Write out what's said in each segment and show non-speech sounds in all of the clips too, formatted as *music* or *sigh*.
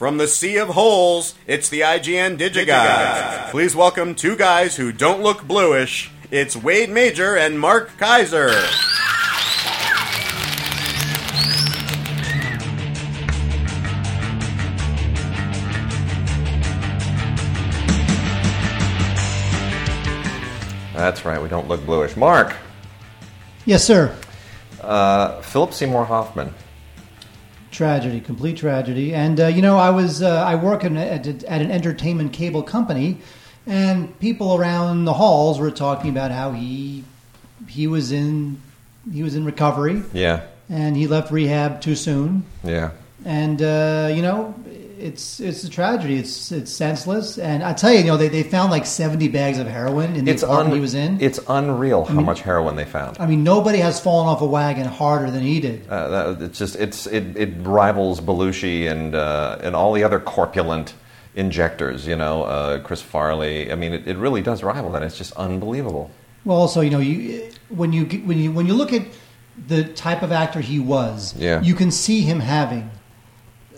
From the sea of holes, it's the IGN DigiGuys. Please welcome two guys who don't look bluish. It's Wade Major and Mark Kaiser. That's right. We don't look bluish. Mark, Yes, sir. uh, Philip Seymour Hoffman. Tragedy, complete tragedy. And uh, you know, I was uh, I work in, at, at an entertainment cable company, and people around the halls were talking about how he he was in he was in recovery Yeah, and he left rehab too soon. yeah. And uh, you know, it's it's a tragedy. It's it's senseless. And I tell you, you know, they, they found like seventy bags of heroin in the It's apartment un- he was in. It's unreal how much heroin they found. I mean, nobody has fallen off a wagon harder than he did. Uh, that, it's just it's it, it rivals Belushi and uh, and all the other corpulent injectors. You know, uh, Chris Farley. I mean, it, it really does rival that. It's just unbelievable. Well, also, you know, you when you when you when you look at the type of actor he was, Yeah. you can see him having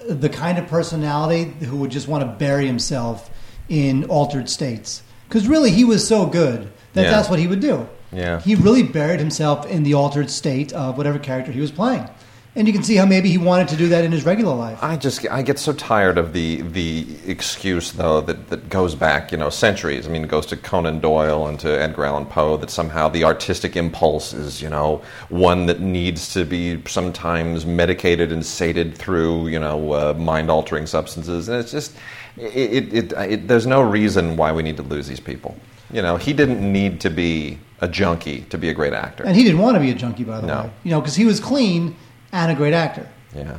the kind of personality who would just want to bury himself in altered states. Because really, he was so good that Yeah. that's what he would do. Yeah. he really buried himself in the altered state of whatever character he was playing, and you can see how maybe he wanted to do that in his regular life. I just I get so tired of the the excuse though that, that goes back you know centuries. I mean, it goes to Conan Doyle and to Edgar Allan Poe that somehow the artistic impulse is you know one that needs to be sometimes medicated and sated through you know uh, mind altering substances, and it's just it, it, it, it there's no reason why we need to lose these people. You know, he didn't need to be a junkie to be a great actor. and he didn't want to be a junkie, by the No. way. You know, because he was clean and a great actor. yeah.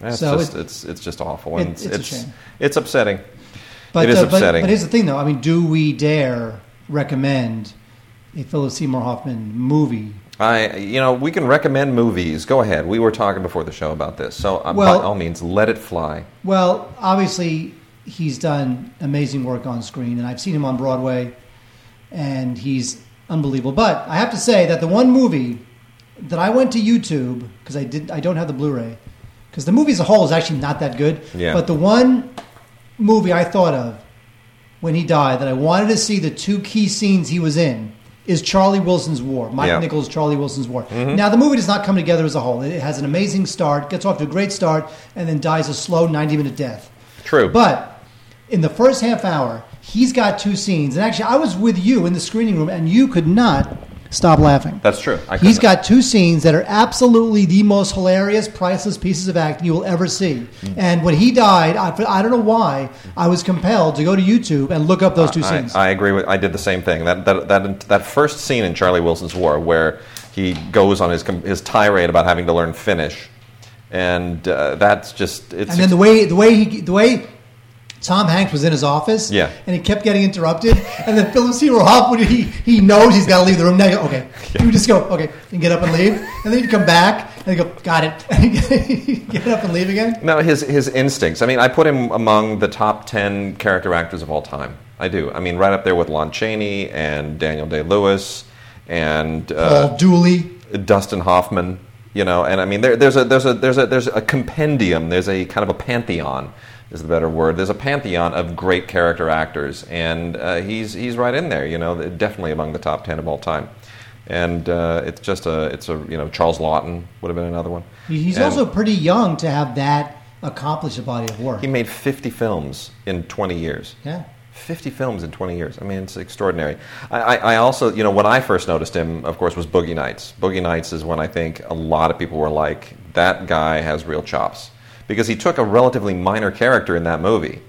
It's So just it- it's it's just awful it- and it's it's shame. it's upsetting. But, It is uh, but- upsetting. But, here's the thing, though. I mean, do we dare recommend a Philip Seymour Hoffman movie? I, you know, we can recommend movies. Go ahead. We were talking before the show about this, so uh, Well- by all means, let it fly. Well, obviously, he's done amazing work on screen, and I've seen him on Broadway, and he's unbelievable. But I have to say that the one movie that I went to YouTube because I did, I don't have the Blu-ray, because the movie as a whole is actually not that good. Yeah. But the one movie I thought of when he died that I wanted to see the two key scenes he was in is Charlie Wilson's War. Mike Yeah. Mm-hmm. Nichols' Charlie Wilson's War. Now the movie does not come together as a whole. It has an amazing start, gets off to a great start, and then dies a slow ninety-minute death. True. But in the first half hour, he's got two scenes, and actually, I was with you in the screening room, and you could not stop laughing. That's true. I He's got two scenes that are absolutely the most hilarious, priceless pieces of acting you will ever see. Mm. And when he died, I, I don't know why, I was compelled to go to YouTube and look up those two I, scenes. I agree with. I did the same thing. That that that that first scene in Charlie Wilson's War, where he goes on his his tirade about having to learn Finnish, and uh, that's just it's. and then the way the way he the way Tom Hanks was in his office, Yeah. and he kept getting interrupted, and then Philip Seymour Hoffman he he knows he's got to leave the room now. you go, Okay, *laughs* you just go okay and get up and leave, and then you come back and you go got it, *laughs* and get up and leave again. No, his his instincts. I mean, I put him among the top ten character actors of all time. I do. I mean, right up there with Lon Chaney and Daniel Day Lewis and uh, Paul Dooley. Dustin Hoffman. You know, and I mean, there, there's a there's a there's a there's a compendium. There's a kind of a pantheon. Is the better word? There's a pantheon of great character actors, and uh, he's he's right in there. You know, definitely among the top ten of all time. And uh, it's just a it's a you know Charles Laughton would have been another one. He's And- also pretty young to have that accomplished a body of work. He made 50 films in 20 years. yeah. 50 films in 20 years. I mean, it's extraordinary. I, I, I also, you know, when I first noticed him, of course, was Boogie Nights. Boogie Nights is when I think a lot of people were like, that guy has real chops. Because he took a relatively minor character in that movie.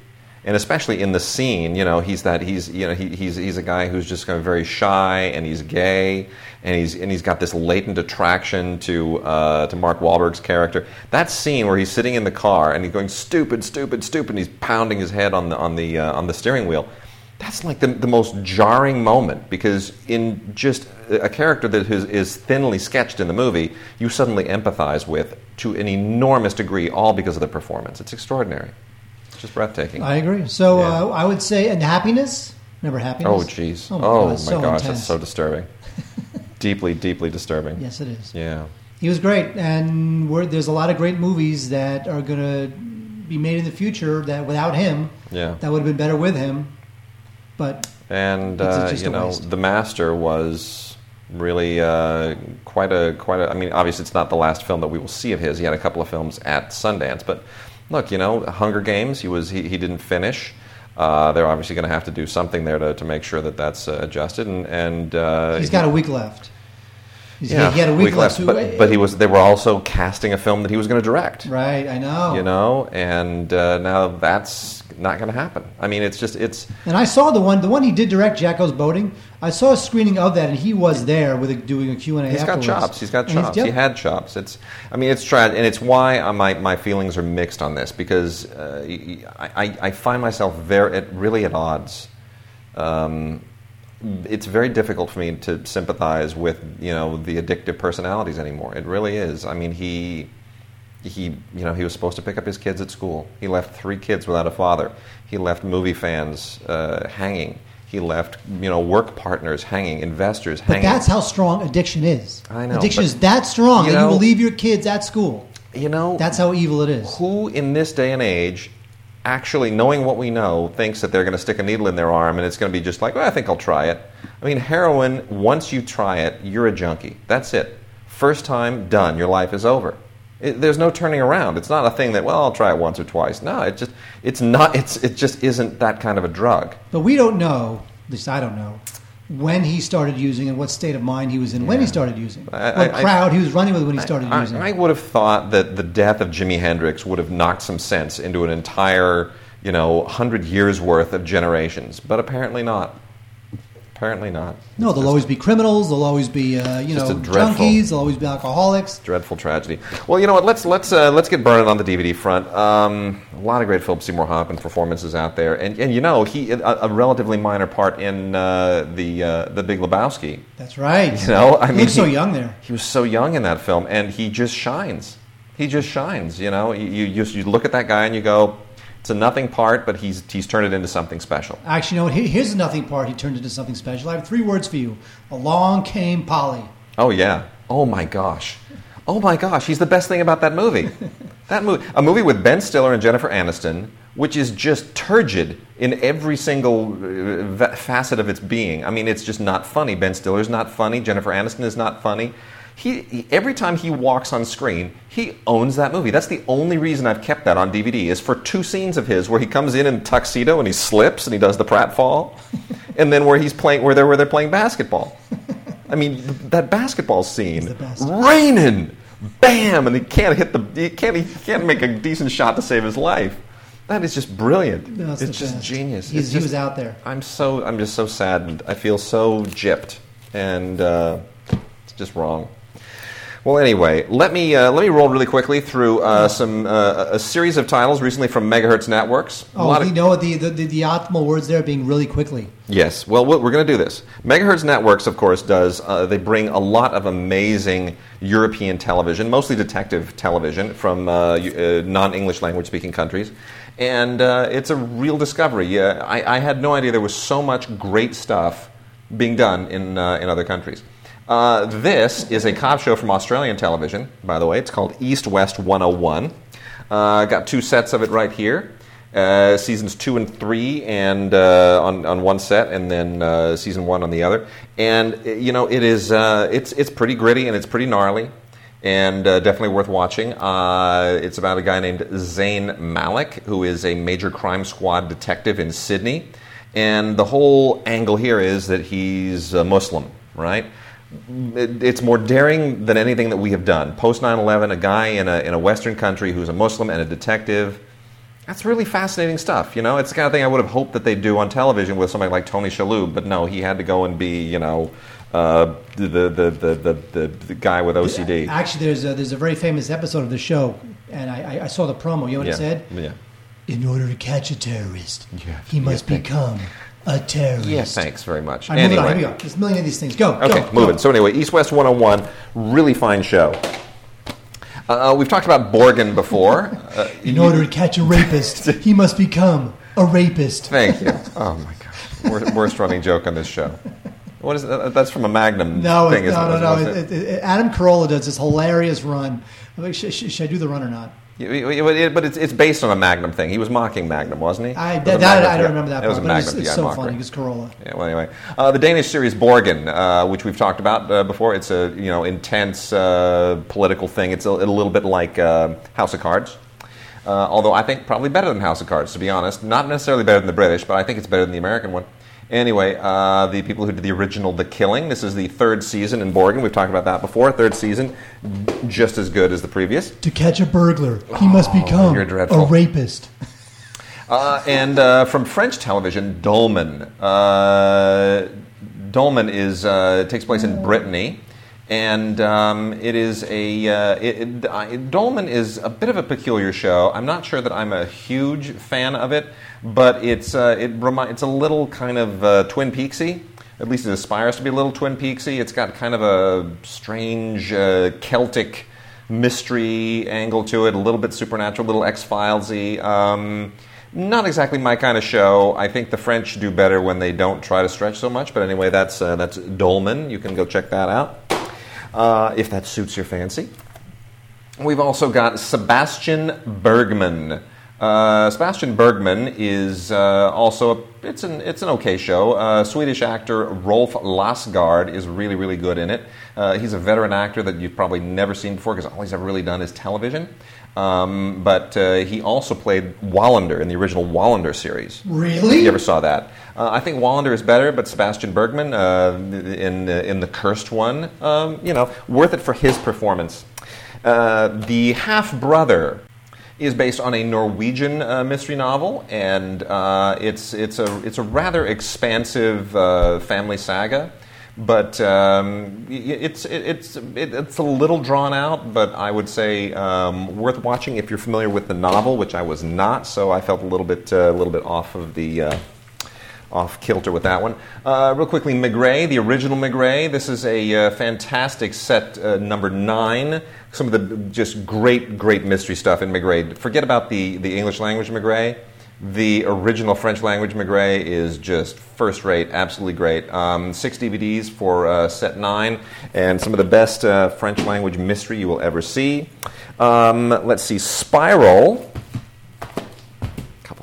And especially in the scene, you know, he's that he's you know he, he's he's a guy who's just kind of very shy and he's gay and he's and he's got this latent attraction to uh, to Mark Wahlberg's character. That scene where he's sitting in the car and he's going stupid, stupid, stupid, and he's pounding his head on the on the uh, on the steering wheel. That's like the, the most jarring moment because in just a character that is, is thinly sketched in the movie, you suddenly empathize with to an enormous degree, all because of the performance. It's extraordinary. It's just breathtaking. I agree. So Yeah. uh, I would say, and happiness. Remember happiness? Oh, jeez. Oh, Oh, my, God, my it's so gosh, intense. that's so disturbing. *laughs* deeply, deeply disturbing. Yes, it is. Yeah. He was great, and we're, there's a lot of great movies that are going to be made in the future that without him, Yeah. that would have been better with him. But and uh, you know waste. the master was really uh, quite a quite a. I mean, obviously, it's not the last film that we will see of his. He had a couple of films at Sundance, but look, you know, Hunger Games. He was he, he didn't finish. Uh, they're obviously going to have to do something there to, to make sure that that's uh, adjusted, and and uh, he's got a week left. He's, yeah, he had a week, left. to- but, but he was. They were also casting a film that he was going to direct. right. I know. You know, and uh, now that's not going to happen. I mean, it's just it's And I saw the one, the one he did direct, Jack Goes Boating. I saw a screening of that, and he was there with a, doing a Q and A. He's got chops. He's got chops. yep. He had chops. It's. I mean, it's tried, and it's why my my feelings are mixed on this because uh, I find myself very at, really at odds. Um, it's very difficult for me to sympathize with you know the addictive personalities anymore. It really is. I mean, he he you know he was supposed to pick up his kids at school. He left three kids without a father. He left movie fans uh, hanging. He left you know work partners hanging, investors hanging. But that's how strong addiction is. I know, Addiction is that strong you that you will leave your kids at school. you know That's how evil it is. who in this day and age actually knowing what we know thinks that they're going to stick a needle in their arm and it's going to be just like well, i think i'll try it. I mean heroin once you try it you're a junkie. That's it. First time done. Your life is over. It, there's no turning around. It's not a thing that well i'll try it once or twice. No it just it's not it's it just isn't that kind of a drug. But we don't know, at least I don't know, when he started using and what state of mind he was in when he started using. I- what I- I- crowd he was running with when he started I, using. I would have thought that the death of Jimi Hendrix would have knocked some sense into an entire, you know, hundred years worth of generations, but apparently not. Apparently not. no, It's there'll always be criminals. There'll always be uh, you know dreadful- junkies. There'll always be alcoholics. dreadful tragedy. Well, you know what? Let's let's uh, let's get burning on the DVD front. Um, a lot of great Philip Seymour Hoffman performances out there, and and you know he a, a relatively minor part in uh, the uh, the Big Lebowski. That's right. You know, I he mean, looks so he- young there. He was so young in that film, and he just shines. He just shines. You know, you, you, you look at that guy and you go, it's a nothing part, but he's he's turned it into something special. Actually, you know what? The nothing part. He turned it into something special. I have three words for you. Along came Polly. Oh yeah. Oh my gosh. Oh my gosh. He's the best thing about that movie. *laughs* that movie, a movie with Ben Stiller and Jennifer Aniston, which is just turgid in every single uh, facet of its being. I mean, it's just not funny. Ben Stiller's not funny. Jennifer Aniston is not funny. He, he every time he walks on screen, he owns that movie. That's the only reason I've kept that on DVD is for two scenes of his where he comes in in tuxedo and he slips and he does the pratfall, *laughs* and then where he's playing where they're where they're playing basketball. I mean, th- that basketball scene, raining, bam, and he can't hit the, he can't, he can't make a decent shot to save his life. That is just brilliant. No, it's the just best. genius. He's- It's he just- was out there. I'm so, I'm just so saddened. I feel so gypped, and uh, it's just wrong. Well, anyway, let me uh, let me roll really quickly through uh, some uh, a series of titles recently from Megahertz Networks. A Oh, lot of- you know what? The, the, the, the optimal words there being really quickly. Yes. Well, we- we're going to do this. Megahertz Networks, of course, does. Uh, they bring a lot of amazing European television, mostly detective television from uh, uh, non-English language speaking countries, and uh, it's a real discovery. Uh, I, I had no idea there was so much great stuff being done in uh, in other countries. Uh, this is a cop show from Australian television, by the way. It's called East West 101. Uh, got two sets of it right here. Uh, seasons two and three, and uh, on on one set, and then uh, season one on the other. And you know, it is uh, it's it's pretty gritty and it's pretty gnarly, and uh, definitely worth watching. It's about a guy named Zane Malik, who is a major crime squad detective in Sydney, and the whole angle here is that he's a Muslim, right? It- it's more daring than anything that we have done. Post 9 11, a guy in a, in a Western country who's a Muslim and a detective. That's really fascinating stuff. You know, it's the kind of thing I would have hoped that they'd do on television with somebody like Tony Shalhoub, but no, he had to go and be, you know, uh, the, the, the, the, the, guy with OCD. Actually, there's a, there's a very famous episode of the show, and I, I, I saw the promo. You know what yeah. it said? Yeah. In order to catch a terrorist, Yeah. he must Yeah. become a terrorist. Yeah, thanks very much. All right, moving anyway. on. Here we go. There's a million of these things. Go. Okay, go, moving. Go. So anyway, East West 101, really fine show. Uh, we've talked about Borgen before. *laughs* Uh, In order to catch a rapist, *laughs* he must become a rapist. thank you. *laughs* Oh my gosh, worst, worst running joke on this show. What is that? That's from a Magnum No, thing, no, it? no, no. It, it? it, Adam Carolla does this hilarious run. I'm like, should, should should I do the run or not? But it's, it's based on a Magnum thing. He was mocking Magnum, wasn't he? I, It was that, that, Magnum I don't remember that It was part, a but it's, it's so mockery. funny because Carolla. Yeah, well, anyway, uh, the Danish series Borgen, uh, which we've talked about uh, before, it's a you know intense uh, political thing. It's a, a little bit like uh, House of Cards, uh, although I think probably better than House of Cards, to be honest. Not necessarily better than the British, but I think it's better than the American one. Anyway, uh, the people who did the original The Killing, this is the third season in Borgen. We've talked about that before. Third season, just as good as the previous. To catch a burglar, he must become Oh, you're a rapist. *laughs* Uh, and uh, from French television, Dolmen. Uh, Dolmen is uh, takes place in Brittany, and um, it is a uh, it, it, is a bit of a peculiar show. I'm not sure that I'm a huge fan of it, but it's uh, it remi- it's a little kind of uh, Twin Peaksy. At least it aspires to be a little Twin Peaksy. It's got kind of a strange uh, Celtic mystery angle to it, a little bit supernatural, a little X Filesy. Um, not exactly my kind of show. I think the French do better when they don't try to stretch so much. But anyway, that's uh, that's Dolmen. You can go check that out uh, if that suits your fancy. We've also got Sebastian Bergman. Uh, Sebastian Bergman is uh, also a, it's an it's an okay show. Uh, Swedish actor Rolf Lassgard is really really good in it. Uh, he's a veteran actor that you've probably never seen before because all he's ever really done is television. Um, but uh, he also played Wallander in the original Wallander series. Really? You ever saw that? Uh, I think Wallander is better, but Sebastian Bergman uh, in in the Cursed one, um, you know, worth it for his performance. Uh, the Half Brother is based on a Norwegian uh, mystery novel, and uh, it's it's a it's a rather expansive uh, family saga. But um, it's it, it's it, it's a little drawn out, but I would say um, worth watching if you're familiar with the novel, which I was not. So I felt a little bit uh, a little bit off of the uh, off kilter with that one. Uh, real quickly, Maigret, the original Maigret. This is a uh, fantastic set, uh, number nine. Some of the just great, great mystery stuff in Maigret. Forget about the, the English language Maigret. The original French language Maigret is just first rate, absolutely great. Um, six DVDs for uh, set nine, and some of the best uh, French language mystery you will ever see. Um, let's see, Spiral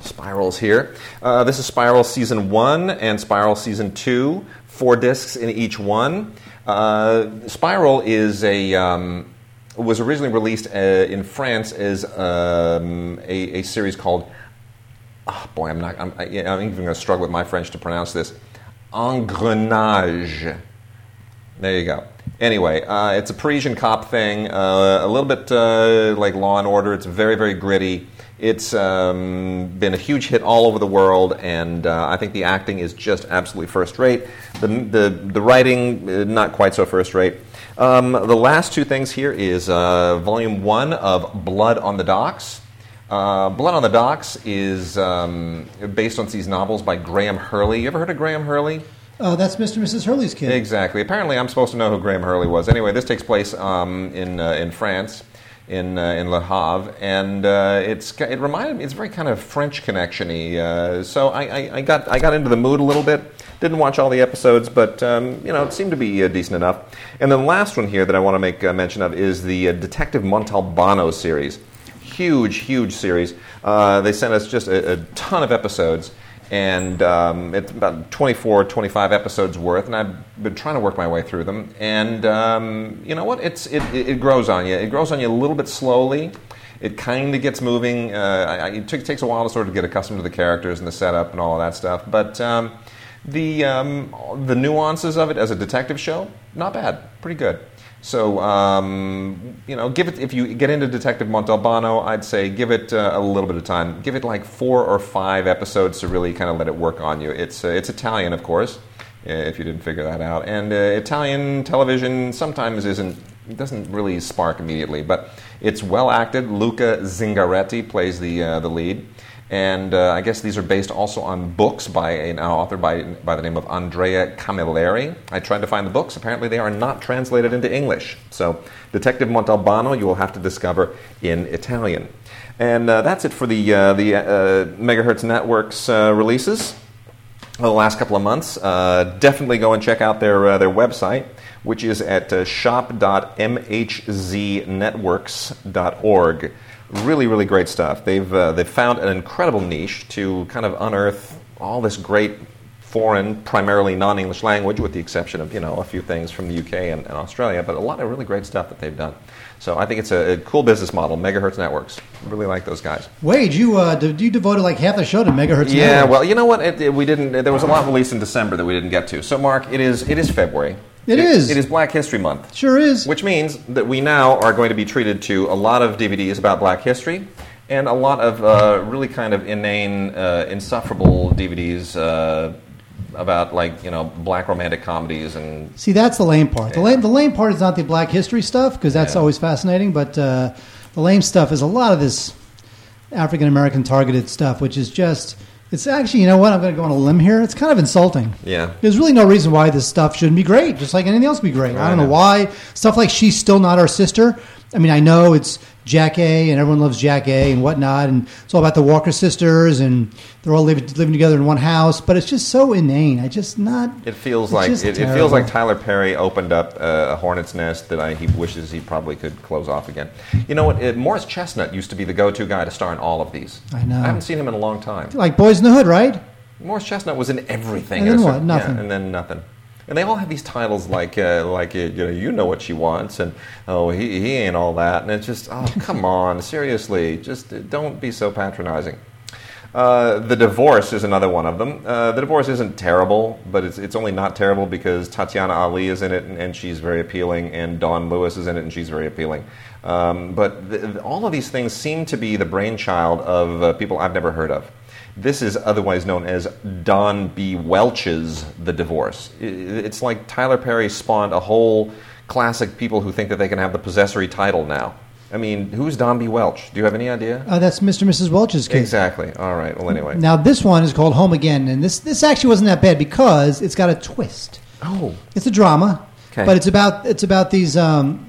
spirals here. Uh, this is Spiral Season 1 and Spiral Season 2, four discs in each one. Uh, Spiral is a. Um, was originally released uh, in France as um, a, a series called oh boy, I'm not. I'm, I, I'm even going to struggle with my French to pronounce this. Engrenage. There you go. Anyway, uh, it's a Parisian cop thing, uh, a little bit uh, like Law and Order. It's very, very gritty. It's um, been a huge hit all over the world, and uh, I think the acting is just absolutely first rate. The, the, the writing, uh, not quite so first rate. Um, the last two things here is uh, volume one of Blood on the Docks. Uh, Blood on the Docks is um, based on these novels by Graham Hurley. You ever heard of Graham Hurley? Uh, that's Mr. and Mrs. Hurley's kid. Exactly. Apparently, I'm supposed to know who Graham Hurley was. Anyway, this takes place um, in uh, in France, in uh, in Le Havre, and uh, it's it reminded me. It's very kind of French connectiony. Uh, so I, I, I got I got into the mood a little bit. Didn't watch all the episodes, but um, you know it seemed to be uh, decent enough. And then the last one here that I want to make uh, mention of is the uh, Detective Montalbano series. Huge, huge series. They sent us just a, a ton of episodes and um, it's about 24 25 episodes worth and i've been trying to work my way through them. And um, you know what? It's, it, it, grows on you. It grows on you a little bit slowly. It kind of gets moving. Uh, I- it t- takes a while to sort of get accustomed to the characters and the setup and all of that stuff. But um, the, um, the nuances of it as a detective show not bad. Pretty good so, um, you know, give it if you get into Detective Montalbano, I'd say give it uh, a little bit of time. Give it like four or five episodes to really kind of let it work on you. It's uh, it's Italian, of course, if you didn't figure that out. And uh, Italian television sometimes isn't doesn't really spark immediately, but it's well acted. Luca Zingaretti plays the uh, the lead. And uh, I guess these are based also on books by an author by, by the name of Andrea Camilleri. I tried to find the books. Apparently, they are not translated into English. So, Detective Montalbano, you will have to discover in Italian. And uh, that's it for the, uh, the uh, Megahertz Network's uh, releases the last couple of months. Uh, definitely go and check out their, their website, which is at shop.mhznetworks.org. Really, really great stuff. They've uh, they've found an incredible niche to kind of unearth all this great foreign, primarily non-English language, with the exception of you know a few things from the UK and, and Australia, but a lot of really great stuff that they've done. So I think it's a, a cool business model. Megahertz Networks, really like those guys. Wade, you uh, d- you devoted like half the show to megahertz. Yeah, Networks. well, you know what? It, it- we didn't. There was a lot released in December that we didn't get to. So, Mark, it is it is February. It is. It is Black History Month. sure is. Which means that we now are going to be treated to a lot of DVDs about black history and a lot of uh, really kind of inane, uh, insufferable DVDs uh, about, like, you know, black romantic comedies and. See, that's the lame part. The lame, the lame part is not the Black History stuff because that's Yeah. always fascinating. But uh, the lame stuff is a lot of this African American targeted stuff, which is just. It's actually, you know what? I'm going to go on a limb here. It's kind of insulting. Yeah. There's really no reason why this stuff shouldn't be great, just like anything else would be great. I don't know why. Stuff like She's Still Not Our Sister. I mean, I know it's Jackée and everyone loves Jackée and whatnot, and it's all about the Walker sisters and they're all living, living together in one house, but it's just so inane. I just not. It feels like it, it feels like. Tyler Perry opened up uh, a hornet's nest that I, he wishes he probably could close off again. You know what? Uh, Morris Chestnut used to be the go-to guy to star in all of these. I know. I haven't seen him in a long time. Like Boys in the Hood, right? Morris Chestnut was in everything. And then what? certain- Nothing. Yeah, and then nothing. And they all have these titles like, uh, like uh, you know, you know what she wants, and oh, he, he ain't all that, and it's just, oh, *laughs* come on, seriously, just uh, don't be so patronizing. Uh, the divorce is another one of them. Uh, the divorce isn't terrible, but it's it's only not terrible because Tatiana Ali is in it, and, and she's very appealing, and Dawn Lewis is in it, and she's very appealing. Um, but th- th- all of these things seem to be the brainchild of uh, people I've never heard of. This is otherwise known as Don B. Welch's The Divorce. It's like Tyler Perry spawned a whole classic people who think that they can have the possessory title now. I mean, who's Don B. Welch? Do you have any idea? Uh, that's Mr. and Mrs. Welch's case. Exactly. All right. Well, anyway. Now this one is called Home Again, and this this actually wasn't that bad because it's got a twist. Oh. It's a drama, Okay. but it's about it's about these um,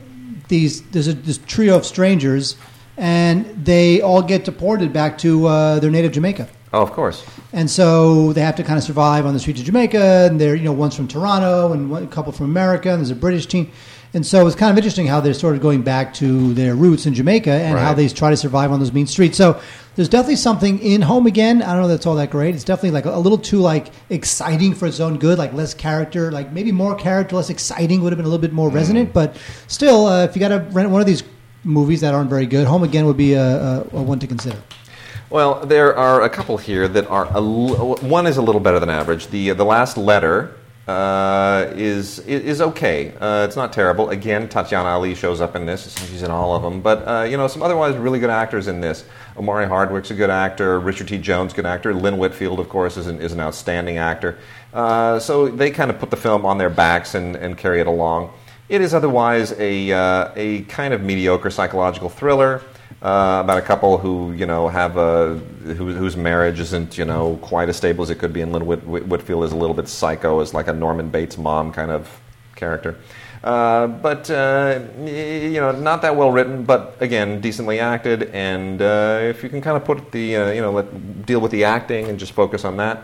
these there's a this trio of strangers, and they all get deported back to uh, their native Jamaica. Oh, of course. And so they have to kind of survive on the streets of Jamaica. And they're, you know, one's from Toronto and one, a couple from America. And there's a British team. And so it's kind of interesting how they're sort of going back to their roots in Jamaica and how they try to survive on those mean streets. So there's definitely something in Home Again. I don't know that's all that great. It's definitely like a, little too like exciting for its own good, like less character, like maybe more character, less exciting would have been a little bit more resonant. But still, uh, if you got to rent one of these movies that aren't very good, Home Again would be a, a, a one to consider. Well, there are a couple here that are one is a little better than average. The the last letter uh, is is okay. Uh, it's not terrible. Again, Tatiana Ali shows up in this. She's in all of them. But uh, you know, some otherwise really good actors in this. Omari Hardwick's a good actor. Richard T. Jones, good actor. Lynn Whitfield, of course, is an, is an outstanding actor. Uh, so they kind of put the film on their backs and, and carry it along. It is otherwise a uh, a kind of mediocre psychological thriller uh, about a couple who you know have a who, whose marriage isn't you know quite as stable as it could be, and Lynn Whit, Whit, Whitfield is a little bit psycho, as like a Norman Bates mom kind of character. Uh, but uh, you know, not that well written, but again, decently acted. And uh, if you can kind of put the uh, you know let, deal with the acting and just focus on that.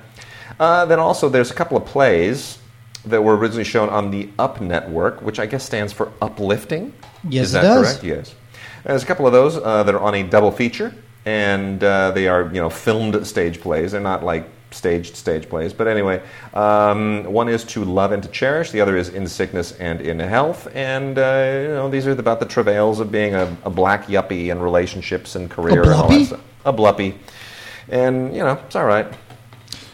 Uh, then also, there's a couple of plays that were originally shown on the Up Network, which I guess stands for uplifting. Yes, is it that does. correct? Yes. There's a couple of those uh, that are on a double feature, and uh, they are you know filmed stage plays. They're not like staged stage plays, but anyway, um, one is to love and to cherish. The other is in sickness and in health, and uh, you know these are about the travails of being a, a black yuppie and relationships and career and all that stuff. A bluppy, and you know it's all right.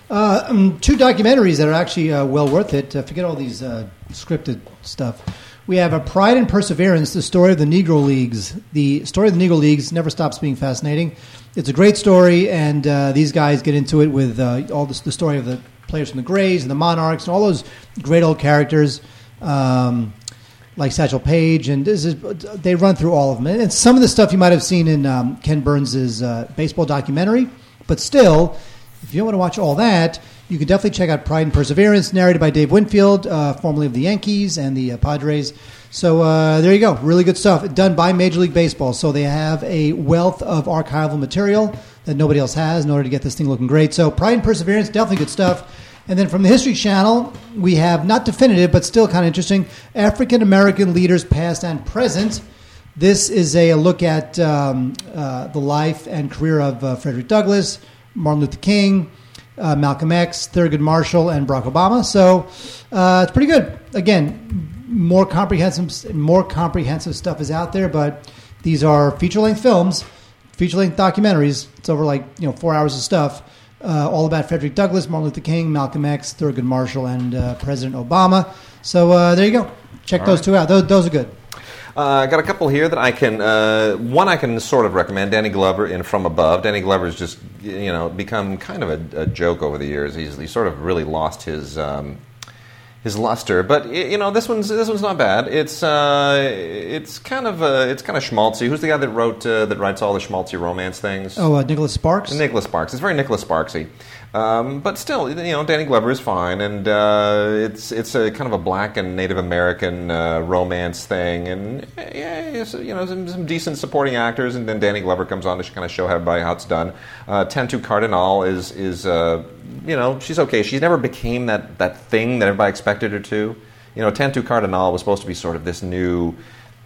Uh, um, two documentaries that are actually uh, well worth it. Uh, forget all these uh, scripted stuff. We have a Pride and Perseverance, the story of the Negro Leagues. The story of the Negro Leagues never stops being fascinating. It's a great story, and uh, these guys get into it with uh, all this, the story of the players from the Grays and the Monarchs and all those great old characters. Um, like Satchel Paige, and is, they run through all of them. And some of the stuff you might have seen in um, Ken Burns' uh, baseball documentary, but still, if you don't want to watch all that, you can definitely check out Pride and Perseverance, narrated by Dave Winfield, uh, formerly of the Yankees and the uh, Padres. So uh, there you go, really good stuff done by Major League Baseball. So they have a wealth of archival material that nobody else has in order to get this thing looking great. So Pride and Perseverance, definitely good stuff. And then from the History Channel, we have not definitive, but still kind of interesting African American leaders, past and present. This is a, look at um, uh, the life and career of uh, Frederick Douglass, Martin Luther King, uh, Malcolm X, Thurgood Marshall, and Barack Obama. So uh, it's pretty good. Again, more comprehensive, more comprehensive stuff is out there, but these are feature length films, feature length documentaries. It's over like you know four hours of stuff. Uh, all about Frederick Douglass, Martin Luther King, Malcolm X, Thurgood Marshall, and uh, President Obama. So uh, there you go. Check All those right. two out. Those, those are good. Uh, I got a couple here that I can. Uh, one I can sort of recommend. Danny Glover in From Above. Danny Glover's just you know become kind of a, a joke over the years. He's, he's sort of really lost his. Um, his luster, but you know this one's this one's not bad. It's uh, it's kind of uh, it's kind of schmaltzy. Who's the guy that wrote uh, that writes all the schmaltzy romance things? Oh, uh, Nicholas Sparks. Nicholas Sparks. It's very Nicholas Sparksy, um, but still, you know, Danny Glover is fine, and uh, it's it's a kind of a black and Native American uh, romance thing, and yeah, you know, some, some decent supporting actors, and then Danny Glover comes on to kind of show everybody how it's done. Uh, Cardinal is is uh, you know she's okay. She never became that that thing that everybody expected her to. You know, Tantoo Cardinal was supposed to be sort of this new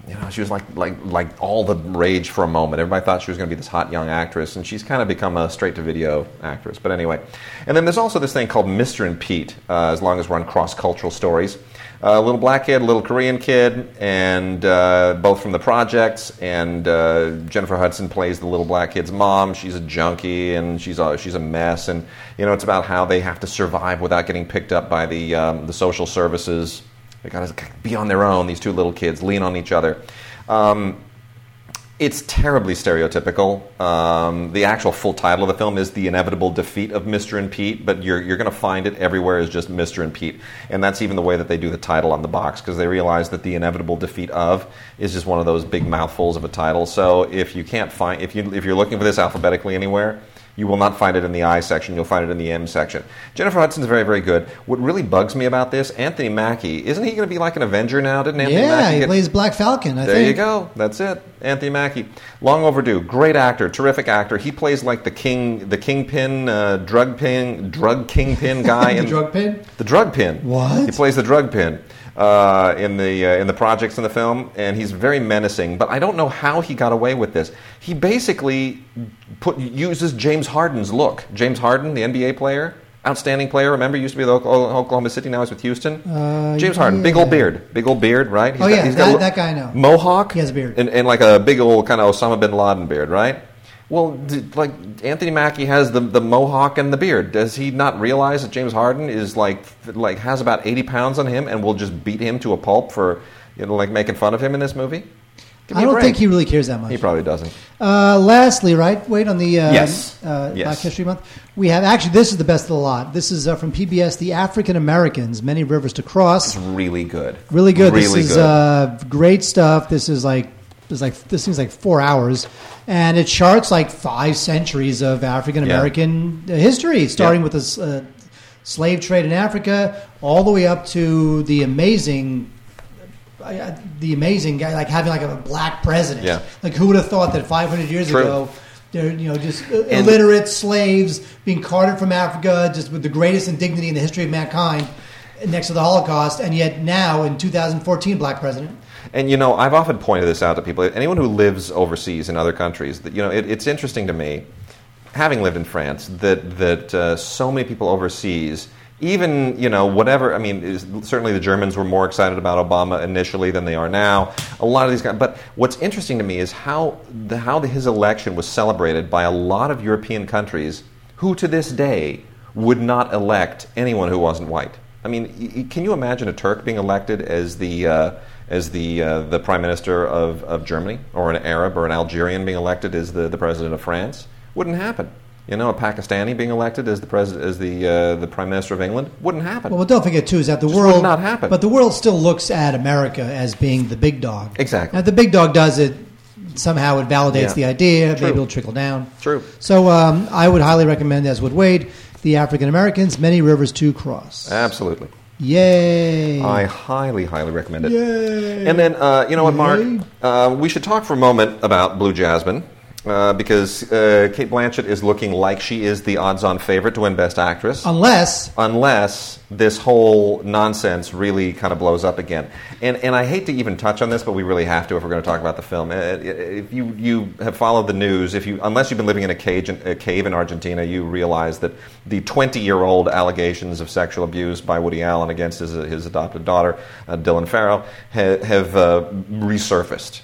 you know, she was like like like all the rage for a moment. Everybody thought she was going to be this hot young actress, and she's kind of become a straight to video actress. But anyway, and then there's also this thing called Mr. and Pete. Uh, as long as we're on cross cultural stories, a little black kid, a little Korean kid, and uh, both from the projects. And uh, Jennifer Hudson plays the little black kid's mom. She's a junkie, and she's a, she's a mess. And you know, it's about how they have to survive without getting picked up by the um, the social services they got to be on their own. These two little kids lean on each other. Um, it's terribly stereotypical. Um, the actual full title of the film is "The Inevitable Defeat of Mr. and Pete," but you're you're going to find it everywhere as just Mr. and Pete, and that's even the way that they do the title on the box because they realize that the inevitable defeat of is just one of those big mouthfuls of a title. So if you can't find if you if you're looking for this alphabetically anywhere, you will not find it in the I section. You'll find it in the M section. Jennifer Hudson's very, very good. What really bugs me about this, Anthony Mackie, isn't he going to be like an Avenger now? Didn't Anthony yeah, Mackie he get- plays Black Falcon. I think. there think. you go. That's it. Anthony Mackie, long overdue. Great actor, terrific actor. He plays like the king, the kingpin, uh, drug pin, drug kingpin guy. *laughs* The in, drug pin? The drug pin. What? He plays the drug pin uh, in the uh, in the projects in the film, and he's very menacing. But I don't know how he got away with this. He basically put uses James Harden's look. James Harden, the NBA player. Outstanding player. Remember, he used to be with Oklahoma City. Now he's with Houston. Uh, James Harden, big old beard, big old beard, right? Oh, yeah, a that- lo- that guy I know. Mohawk. He has a beard. and, and like a big old kind of Osama bin Laden beard, right? Well, like Anthony Mackie has the, the mohawk and the beard. Does he not realize that James Harden is like like has about eighty pounds on him and will just beat him to a pulp for you know like making fun of him in this movie? Give me don't think he really cares that much. He probably doesn't. Uh, lastly, right? Wait on the uh, Yes. uh, Yes. Black History Month. We have actually this is the best of the lot. This is uh, from PBS, The African Americans: Many Rivers to Cross. It's really good. Really good. Really this is good. Uh, great stuff. This is like this like this seems like four hours, and it charts like five centuries of African American history, starting Yeah. with this uh, slave trade in Africa, all the way up to the amazing. uh, The amazing guy, like having like a black president. Yeah. Like who would have thought that 500 years True. ago, they're you know just uh, And- illiterate slaves being carted from Africa, just with the greatest indignity in the history of mankind, next to the Holocaust, and yet now in 2014, black president. And you know, I've often pointed this out to people. Anyone who lives overseas in other countries, that you know, it, it's interesting to me, having lived in France, that that uh, so many people overseas, even you know, whatever. I mean, is, certainly the Germans were more excited about Obama initially than they are now. A lot of these guys. But what's interesting to me is how the, how the, his election was celebrated by a lot of European countries who, to this day, would not elect anyone who wasn't white. I mean, can you imagine a Turk being elected as the uh, as the uh, the prime minister of, of Germany, or an Arab or an Algerian being elected as the, the president of France? Wouldn't happen. You know, a Pakistani being elected as the president as the uh, the prime minister of England wouldn't happen. Well, don't forget too is that the Just world would not happen. But the world still looks at America as being the big dog. Exactly. And if the big dog does it, somehow it validates Yeah. the idea. True. Maybe it'll trickle down. True. So um, I would highly recommend, as would Wade, the African Americans, Many Rivers to Cross. Absolutely. Yay! I highly, highly recommend it. Yay! And then, uh, you know what, Mark? Uh, we should talk for a moment about Blue Jasmine. Uh, because uh, Cate Blanchett is looking like she is the odds-on favorite to win Best Actress, Unless unless this whole nonsense really kind of blows up again. And and I hate to even touch on this, but we really have to if we're going to talk about the film. Uh, If you you have followed the news, if you unless you've been living in a cage in, a cave in Argentina, you realize that the 20-year-old allegations of sexual abuse by Woody Allen against his his adopted daughter, uh, Dylan Farrow, ha- have uh, resurfaced.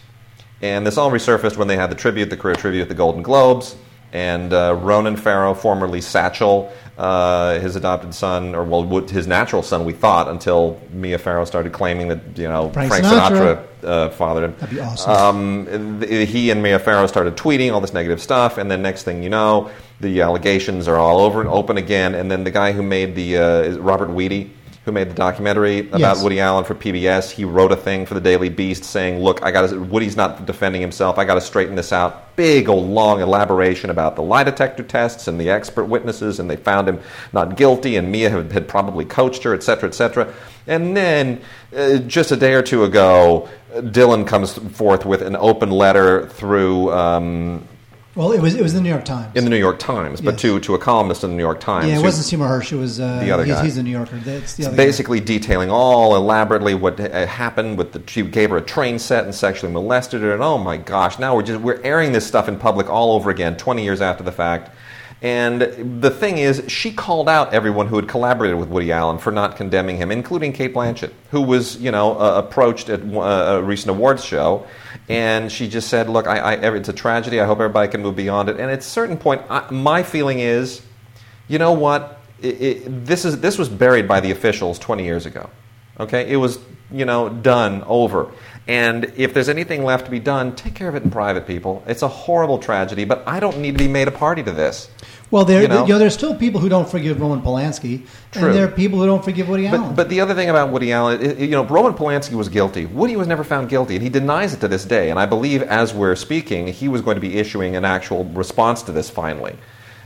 And this all resurfaced when they had the tribute, the career tribute at the Golden Globes. And uh, Ronan Farrow, formerly Satchel, uh, his adopted son, or well, his natural son, we thought, until Mia Farrow started claiming that you know Frank Frank, Sinatra. Sinatra, uh, fathered him. That'd be awesome. Um, th- he and Mia Farrow started tweeting all this negative stuff, and then next thing you know, the allegations are all over and open again. And then the guy who made the uh, Robert Weide, who made the documentary about Yes. Woody Allen for PBS, he wrote a thing for the Daily Beast saying, "Look, I got Woody's not defending himself. I got to straighten this out." Big old long elaboration about the lie detector tests and the expert witnesses, and they found him not guilty, and Mia had, had probably coached her, et cetera, et cetera. And then, uh, just a day or two ago, Dylan comes forth with an open letter through. Um, well, it was it was the New York Times. in the New York Times, but Yes. to, to a columnist in the New York Times. yeah, it wasn't Seymour Hersh. It was uh, The other he's, guy. he's a New Yorker. That's the other guy. basically detailing all elaborately what uh, happened with the she gave her a train set and sexually molested her and oh my gosh now we're just we're airing this stuff in public all over again 20 years after the fact and the thing is she called out everyone who had collaborated with Woody Allen for not condemning him including Cate Blanchett who was you know uh, approached at uh, a recent awards show and she just said look I, I, it's a tragedy I hope everybody can move beyond it and at a certain point I, my feeling is you know what? It, it, this is this was buried by the officials 20 years ago. Okay, it was you know done over. And if there's anything left to be done, take care of it in private, people. It's a horrible tragedy, but I don't need to be made a party to this. well, there you know? you know, there's still people who don't forgive Roman Polanski, True. and there are people who don't forgive Woody Allen. But, but the other thing about Woody Allen, you know, Roman Polanski was guilty. Woody was never found guilty, and he denies it to this day. And I believe, as we're speaking, he was going to be issuing an actual response to this finally,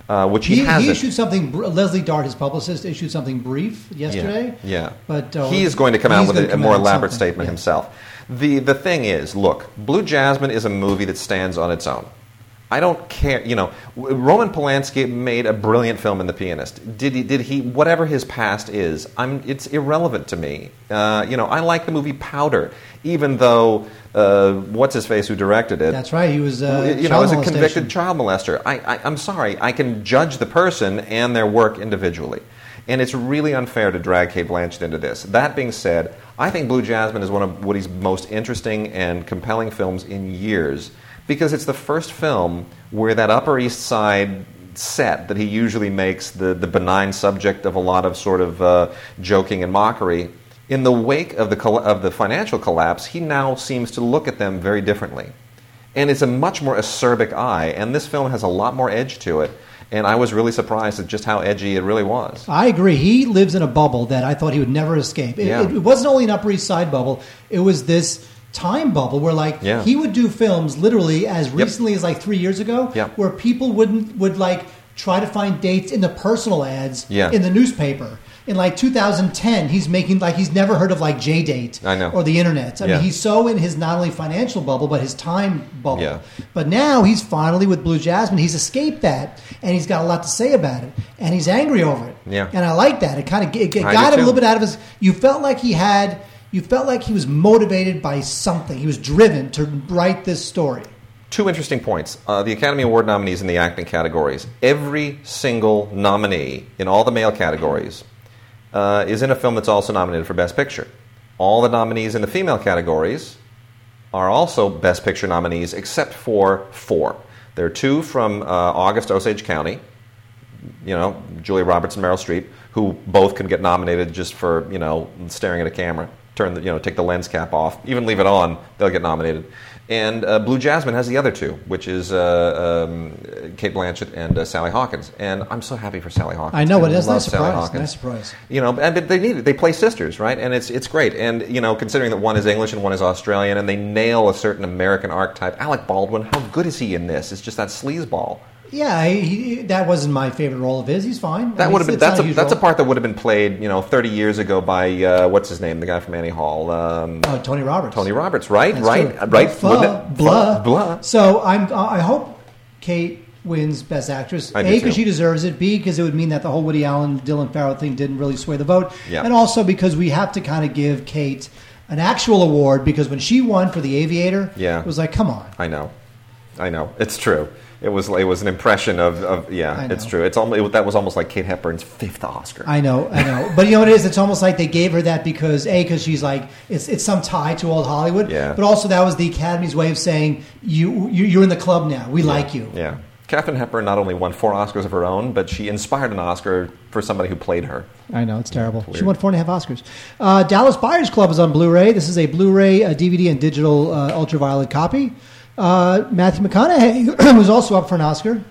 uh, which he, he, he issued something. Leslie Dart, his publicist, issued something brief yesterday. Yeah, yeah. but uh, he is going to come out with a, more elaborate statement Yeah. himself. The the thing is, look, Blue Jasmine is a movie that stands on its own. I don't care. You know, Roman Polanski made a brilliant film in The Pianist. Did he? Did he? Whatever his past is, I'm. It's irrelevant to me. Uh, you know, I like the movie Powder, even though uh, what's his face who directed it. That's right. He was uh, you know, child as a convicted child molester. I, I, I'm sorry, I can judge the person and their work individually. And it's really unfair to drag Cate Blanchett into this. That being said, I think Blue Jasmine is one of Woody's most interesting and compelling films in years because it's the first film where that Upper East Side set that he usually makes the, the benign subject of a lot of sort of uh, joking and mockery. In the wake of the, coll- of the financial collapse, he now seems to look at them very differently and it's a much more acerbic eye. And this film has a lot more edge to it. And I was really surprised at just how edgy it really was. I agree. He lives in a bubble that I thought he would never escape. It, Yeah. it, wasn't only an Upper East Side bubble; it was this time bubble where, like, Yeah. he would do films literally as recently as like three years ago, Yep. where people wouldn't would like try to find dates in the personal ads Yeah. in the newspaper. In like 2010, he's making like he's never heard of like J Date or the internet. I Yeah. mean, he's so in his not only financial bubble but his time bubble. Yeah. But now he's finally with Blue Jasmine. He's escaped that, and he's got a lot to say about it, and he's angry over it. Yeah. And I like that. It kind of it, it got him a little bit out of his. You felt like he had. You felt like he was motivated by something. He was driven to write this story. Two interesting points. Uh, the Academy Award nominees in the acting categories. Every single nominee in all the male categories uh, is in a film that's also nominated for Best Picture. All the nominees in the female categories are also Best Picture nominees, except for four. There are two from uh, August Osage County, you know, Julia Roberts and Meryl Streep, who both can get nominated just for, you know, staring at a camera. Turn the, you know, take the lens cap off, even leave it on, they'll get nominated. And uh, Blue Jasmine has the other two, which is uh, um, Cate Blanchett and uh, Sally Hawkins. And I'm so happy for Sally Hawkins. I know, but that's love nice surprise. Nice surprise. You know, and they- they need it. They play sisters, right? And it's it's great. And you know, considering that one is English and one is Australian, and they nail a certain American archetype. Alec Baldwin, how good is he in this? It's just that sleazeball. Yeah, he, he, that wasn't my favorite role of his. He's fine. I That mean, would have been that's a huge that's a part that would have been played, you know, 30 years ago by uh, what's his name, the guy from Annie Hall, um, Oh, Tony Roberts. Tony Roberts, right? That's right, true. right. Blah, blah. blah. So I'm. I hope Cate wins Best Actress. A because she deserves it. B because it would mean that the whole Woody Allen Dylan Farrow thing didn't really sway the vote. Yeah. And also because we have to kind of give Cate an actual award because when she won for The Aviator, Yeah. it was like, come on. I know, I know. It's true. It was it was an impression of, of yeah. It's true. It's almost it, that was almost like Kate Hepburn's fifth Oscar. I know, I know, but you know what it is? It's almost like they gave her that because a because she's like it's it's some tie to old Hollywood. Yeah. But also that was the Academy's way of saying you, you you're in the club now. We like you. Yeah. Katharine Hepburn not only won four Oscars of her own, but she inspired an Oscar for somebody who played her. I know it's terrible. She won four and a half Oscars. Uh, Dallas Buyers Club is on Blu-ray. This is a Blu-ray, a DVD, and digital uh, ultraviolet copy. Uh, Matthew McConaughey *clears throat* was also up for an Oscar.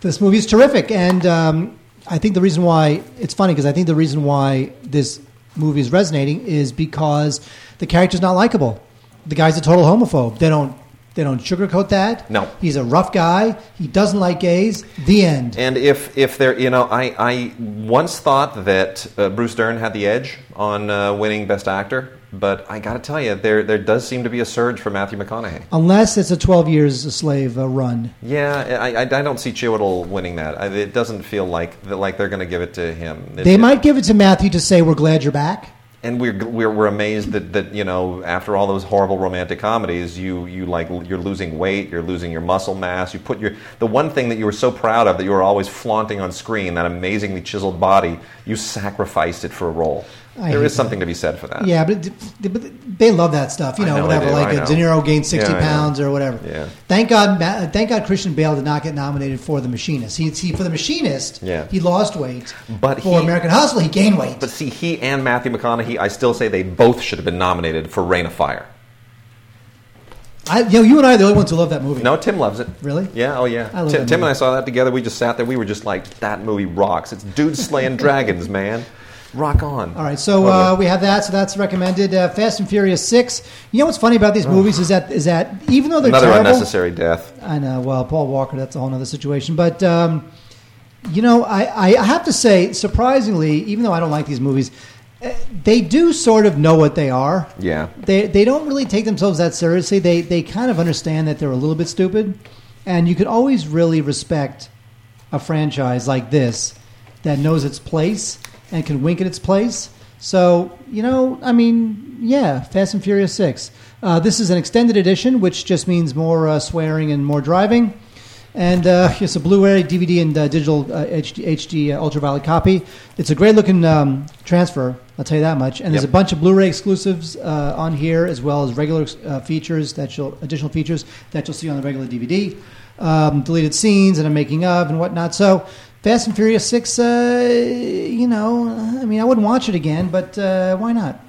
This movie is terrific, and um, I think the reason why it's funny because I think the reason why this movie is resonating is because the character's not likable. The guy's a total homophobe. They don't they don't sugarcoat that. No. he's a rough guy. He doesn't like gays. The end. And if if there, you know, I I once thought that uh, Bruce Dern had the edge on uh, winning Best Actor, but I got to tell you, there there does seem to be a surge for Matthew McConaughey. Unless it's a 12 years a slave uh, run. Yeah, I, I, I don't see Chiwetel winning that. I, it doesn't feel like that, like they're going to give it to him. It- They it- might give it to Matthew to say, We're glad you're back. And we're, we're we're amazed that, that you know after all those horrible romantic comedies you you like you're losing weight you're losing your muscle mass you put your the one thing that you were so proud of that you were always flaunting on screen that amazingly chiseled body you sacrificed it for a role I There is something to be said for that Yeah, but, it- but they love that stuff. You know, know whatever. do, like know. De Niro gained 60 Yeah, pounds or whatever. Yeah. Thank God, thank God Christian Bale did not get nominated for The Machinist. He, he For The Machinist, Yeah. he lost weight. But for he- American Hustle, he gained weight. but see he and Matthew McConaughey I still say they both should have been nominated for Reign of Fire I, you know, you and I are the only ones who love that movie. no Tim loves it Really? yeah oh yeah I love Tim, Tim and. I saw that together we just sat there we were just like that movie rocks it's dudes slaying *laughs* dragons man rock on All right, so uh, we have that. So that's recommended. Uh, Fast and Furious Six. You know what's funny about these movies is that is that even though they're Another terrible, unnecessary death. I know. Well, Paul Walker, that's a whole other situation. But um, you know, I, I have to say, surprisingly, even though I don't like these movies, eh, they do sort of know what they are. Yeah. They they don't really take themselves that seriously. They they kind of understand that they're a little bit stupid, and you could always really respect a franchise like this that knows its place and can wink at its place. So you know, I mean, yeah, Fast and Furious Six. Uh, this is an extended edition, which just means more uh, swearing and more driving. And uh, it's a Blu-ray, DVD, and uh, digital uh, HD, HD uh, ultraviolet copy. It's a great-looking um, transfer. I'll tell you that much. And there's Yep. a bunch of Blu-ray exclusives uh, on here, as well as regular uh, features that you'll additional features that you'll see on the regular DVD, um, deleted scenes and a making of and whatnot. So, Fast and Furious Six. Uh, you know, I mean, I wouldn't watch it again, but uh, why not?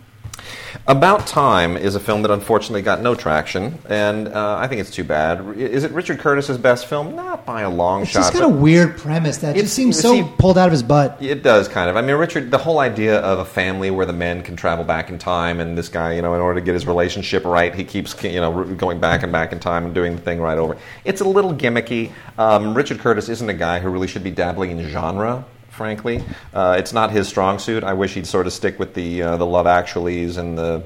About Time is a film that unfortunately got no traction, and uh, I think it's too bad. Is it Richard Curtis's best film? Not by a long It's shot. It's just got a weird premise that just seems so see- pulled out of his butt. It does kind of. I mean, Richard, the whole idea of a family where the men can travel back in time, and this guy, you know, in order to get his relationship right, he keeps, you know, going back and back in time and doing the thing right over. It's a little gimmicky. Um, Richard Curtis isn't a guy who really should be dabbling in genre. Frankly, uh, it's not his strong suit. I wish he'd sort of stick with the uh, the Love Actuallys and the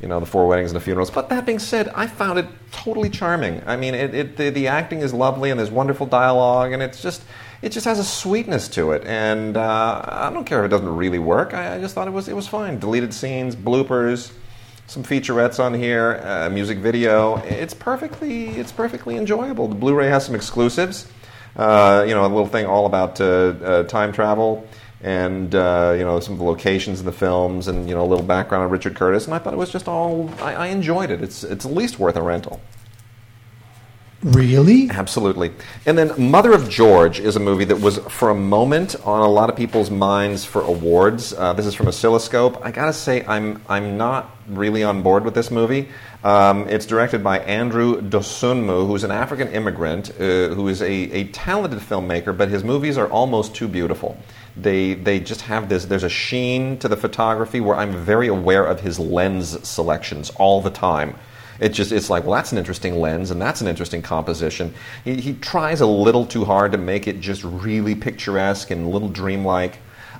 you know, the four weddings and the funerals. But that being said, I found it totally charming. I mean, it, it the, the acting is lovely and there's wonderful dialogue, and it's just it just has a sweetness to it. And uh, I don't care if it doesn't really work. I, I just thought it was it was fine. Deleted scenes, bloopers. Some featurettes on here, uh, music video. It's perfectly, it's perfectly enjoyable. The Blu-ray has some exclusives. Uh, you know, a little thing all about uh, uh, time travel and uh, you know some of the locations in the films and you know a little background on Richard Curtis, and I thought it was just all I, I enjoyed it. It's it's at least worth a rental. Really? Absolutely. And then Mother of George is a movie that was for a moment on a lot of people's minds for awards. Uh, this is from Oscilloscope. I gotta say, I'm I'm not really on board with this movie. Um, it's directed by Andrew Dosunmu, who's an African immigrant uh, who is a, a talented filmmaker, but his movies are almost too beautiful. They they just have this. There's a sheen to the photography where I'm very aware of his lens selections all the time. It just it's like well that's an interesting lens and that's an interesting composition. He, he tries a little too hard to make it just really picturesque and a little dreamlike.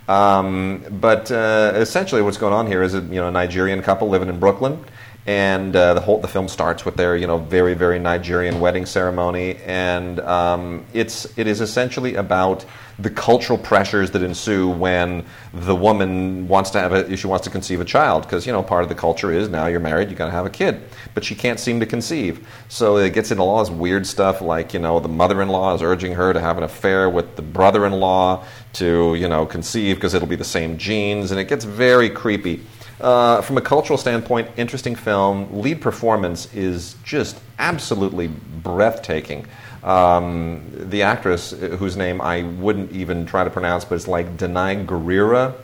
Um, but uh, essentially, what's going on here is a you know a Nigerian couple living in Brooklyn, and uh, the whole the film starts with their you know very very Nigerian wedding ceremony, and um, it's it is essentially about the cultural pressures that ensue when the woman wants to have a she wants to conceive a child. Because you know part of the culture is now you're married you got to have a kid. But she can't seem to conceive. So it gets into all this weird stuff like you know the mother-in-law is urging her to have an affair with the brother-in-law to you know conceive because it'll be the same genes. And it gets very creepy uh, from a cultural standpoint, interesting film. Lead performance is just absolutely breathtaking. Um, the actress, uh, whose name I wouldn't even try to pronounce, but it's like Danai Gurira.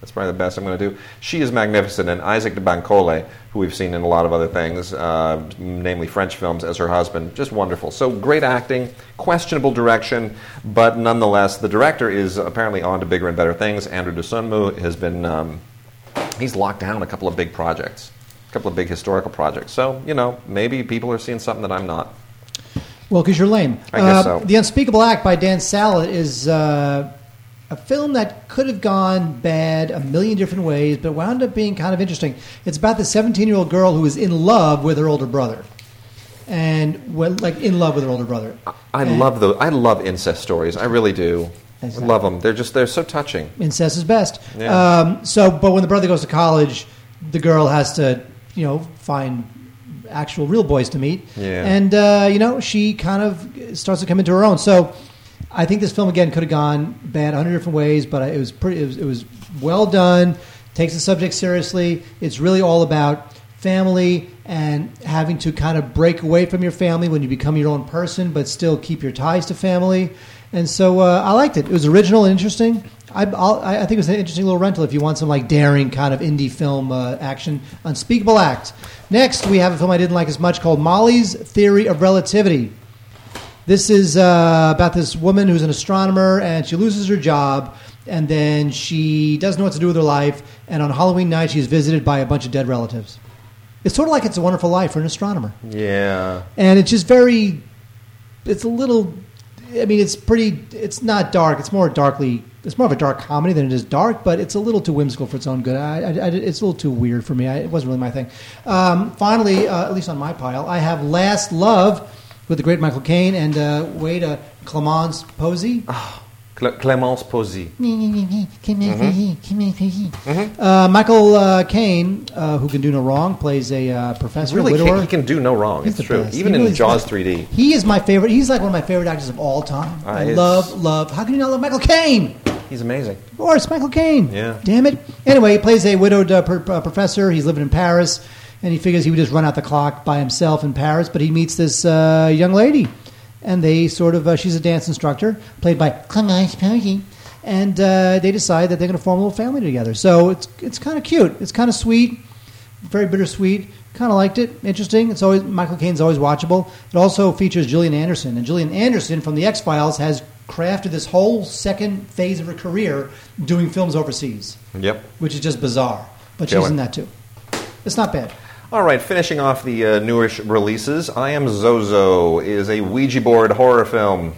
That's probably the best I'm going to do. She is magnificent, and Isaach de Bankolé, who we've seen in a lot of other things, uh, namely French films, as her husband, just wonderful. So great acting, questionable direction, but nonetheless, the director is apparently on to bigger and better things. Andrew Dosunmu has been um, he's locked down a couple of big projects, a couple of big historical projects. So, you know, maybe people are seeing something that I'm not. Well, because you're lame. I guess Uh, so. The Unspeakable Act by Dan Sallitt is uh, a film that could have gone bad a million different ways, but wound up being kind of interesting. It's about the 17 year old girl who is in love with her older brother. And, well, like, in love with her older brother. I And love those. I love incest stories. I really do. Exactly. Love them. They're just they're so touching. Incest is best. Yeah. Um, so, but when the brother goes to college, the girl has to, you know, find actual real boys to meet. Yeah. And, uh, you know, she kind of starts to come into her own. So I think this film, again, could have gone bad a hundred different ways, but it was pretty, it was, it was well done, takes the subject seriously. It's really all about family and having to kind of break away from your family when you become your own person, but still keep your ties to family. And so uh, I liked it. It was original and interesting. I, I'll, I think it was an interesting little rental if you want some like daring kind of indie film uh, action. Unspeakable Act. Next, we have a film I didn't like as much called Molly's Theory of Relativity. This is uh, about this woman who's an astronomer and she loses her job and then she doesn't know what to do with her life. And on Halloween night, she's visited by a bunch of dead relatives. It's sort of like It's a Wonderful Life for an astronomer Yeah. and it's just very it's a little i mean it's pretty it's not dark. It's more darkly it's more of a dark comedy than it is dark but it's a little too whimsical for its own good. I, I, I- it's a little too weird for me. It wasn't really my thing. Um, finally uh, at least on my pile i have last love with the great michael caine and uh, wade uh, clemence posey. Cle- Clemence Posey. uh, michael uh, caine uh, who can do no wrong plays a uh, professor Really, widower can, he can do no wrong. He's it's true. best. Even He in really Jaws the- 3D. He is my favorite. He's like one of my favorite actors of all time. Uh, I love, love. How can you not love Michael Caine? He's amazing. Of course, Michael Caine. Yeah. Damn it. Anyway, he plays a widowed uh, per, uh, professor. He's living in Paris, and he figures he would just run out the clock by himself in Paris. But he meets this uh, young lady, and they sort of uh, she's a dance instructor played by Clemence Posey. And uh, they decide that they're going to form a little family together. So it's it's kind of cute. It's kind of sweet very bittersweet. Kind of liked it. Interesting. It's always Michael Caine's always watchable. It also features Gillian Anderson, and Gillian Anderson from the X Files has crafted this whole second phase of her career doing films overseas, Yep. which is just bizarre. But she's in that too. It's not bad. All right, finishing off the uh, newish releases, I Am Zozo is a Ouija board horror film.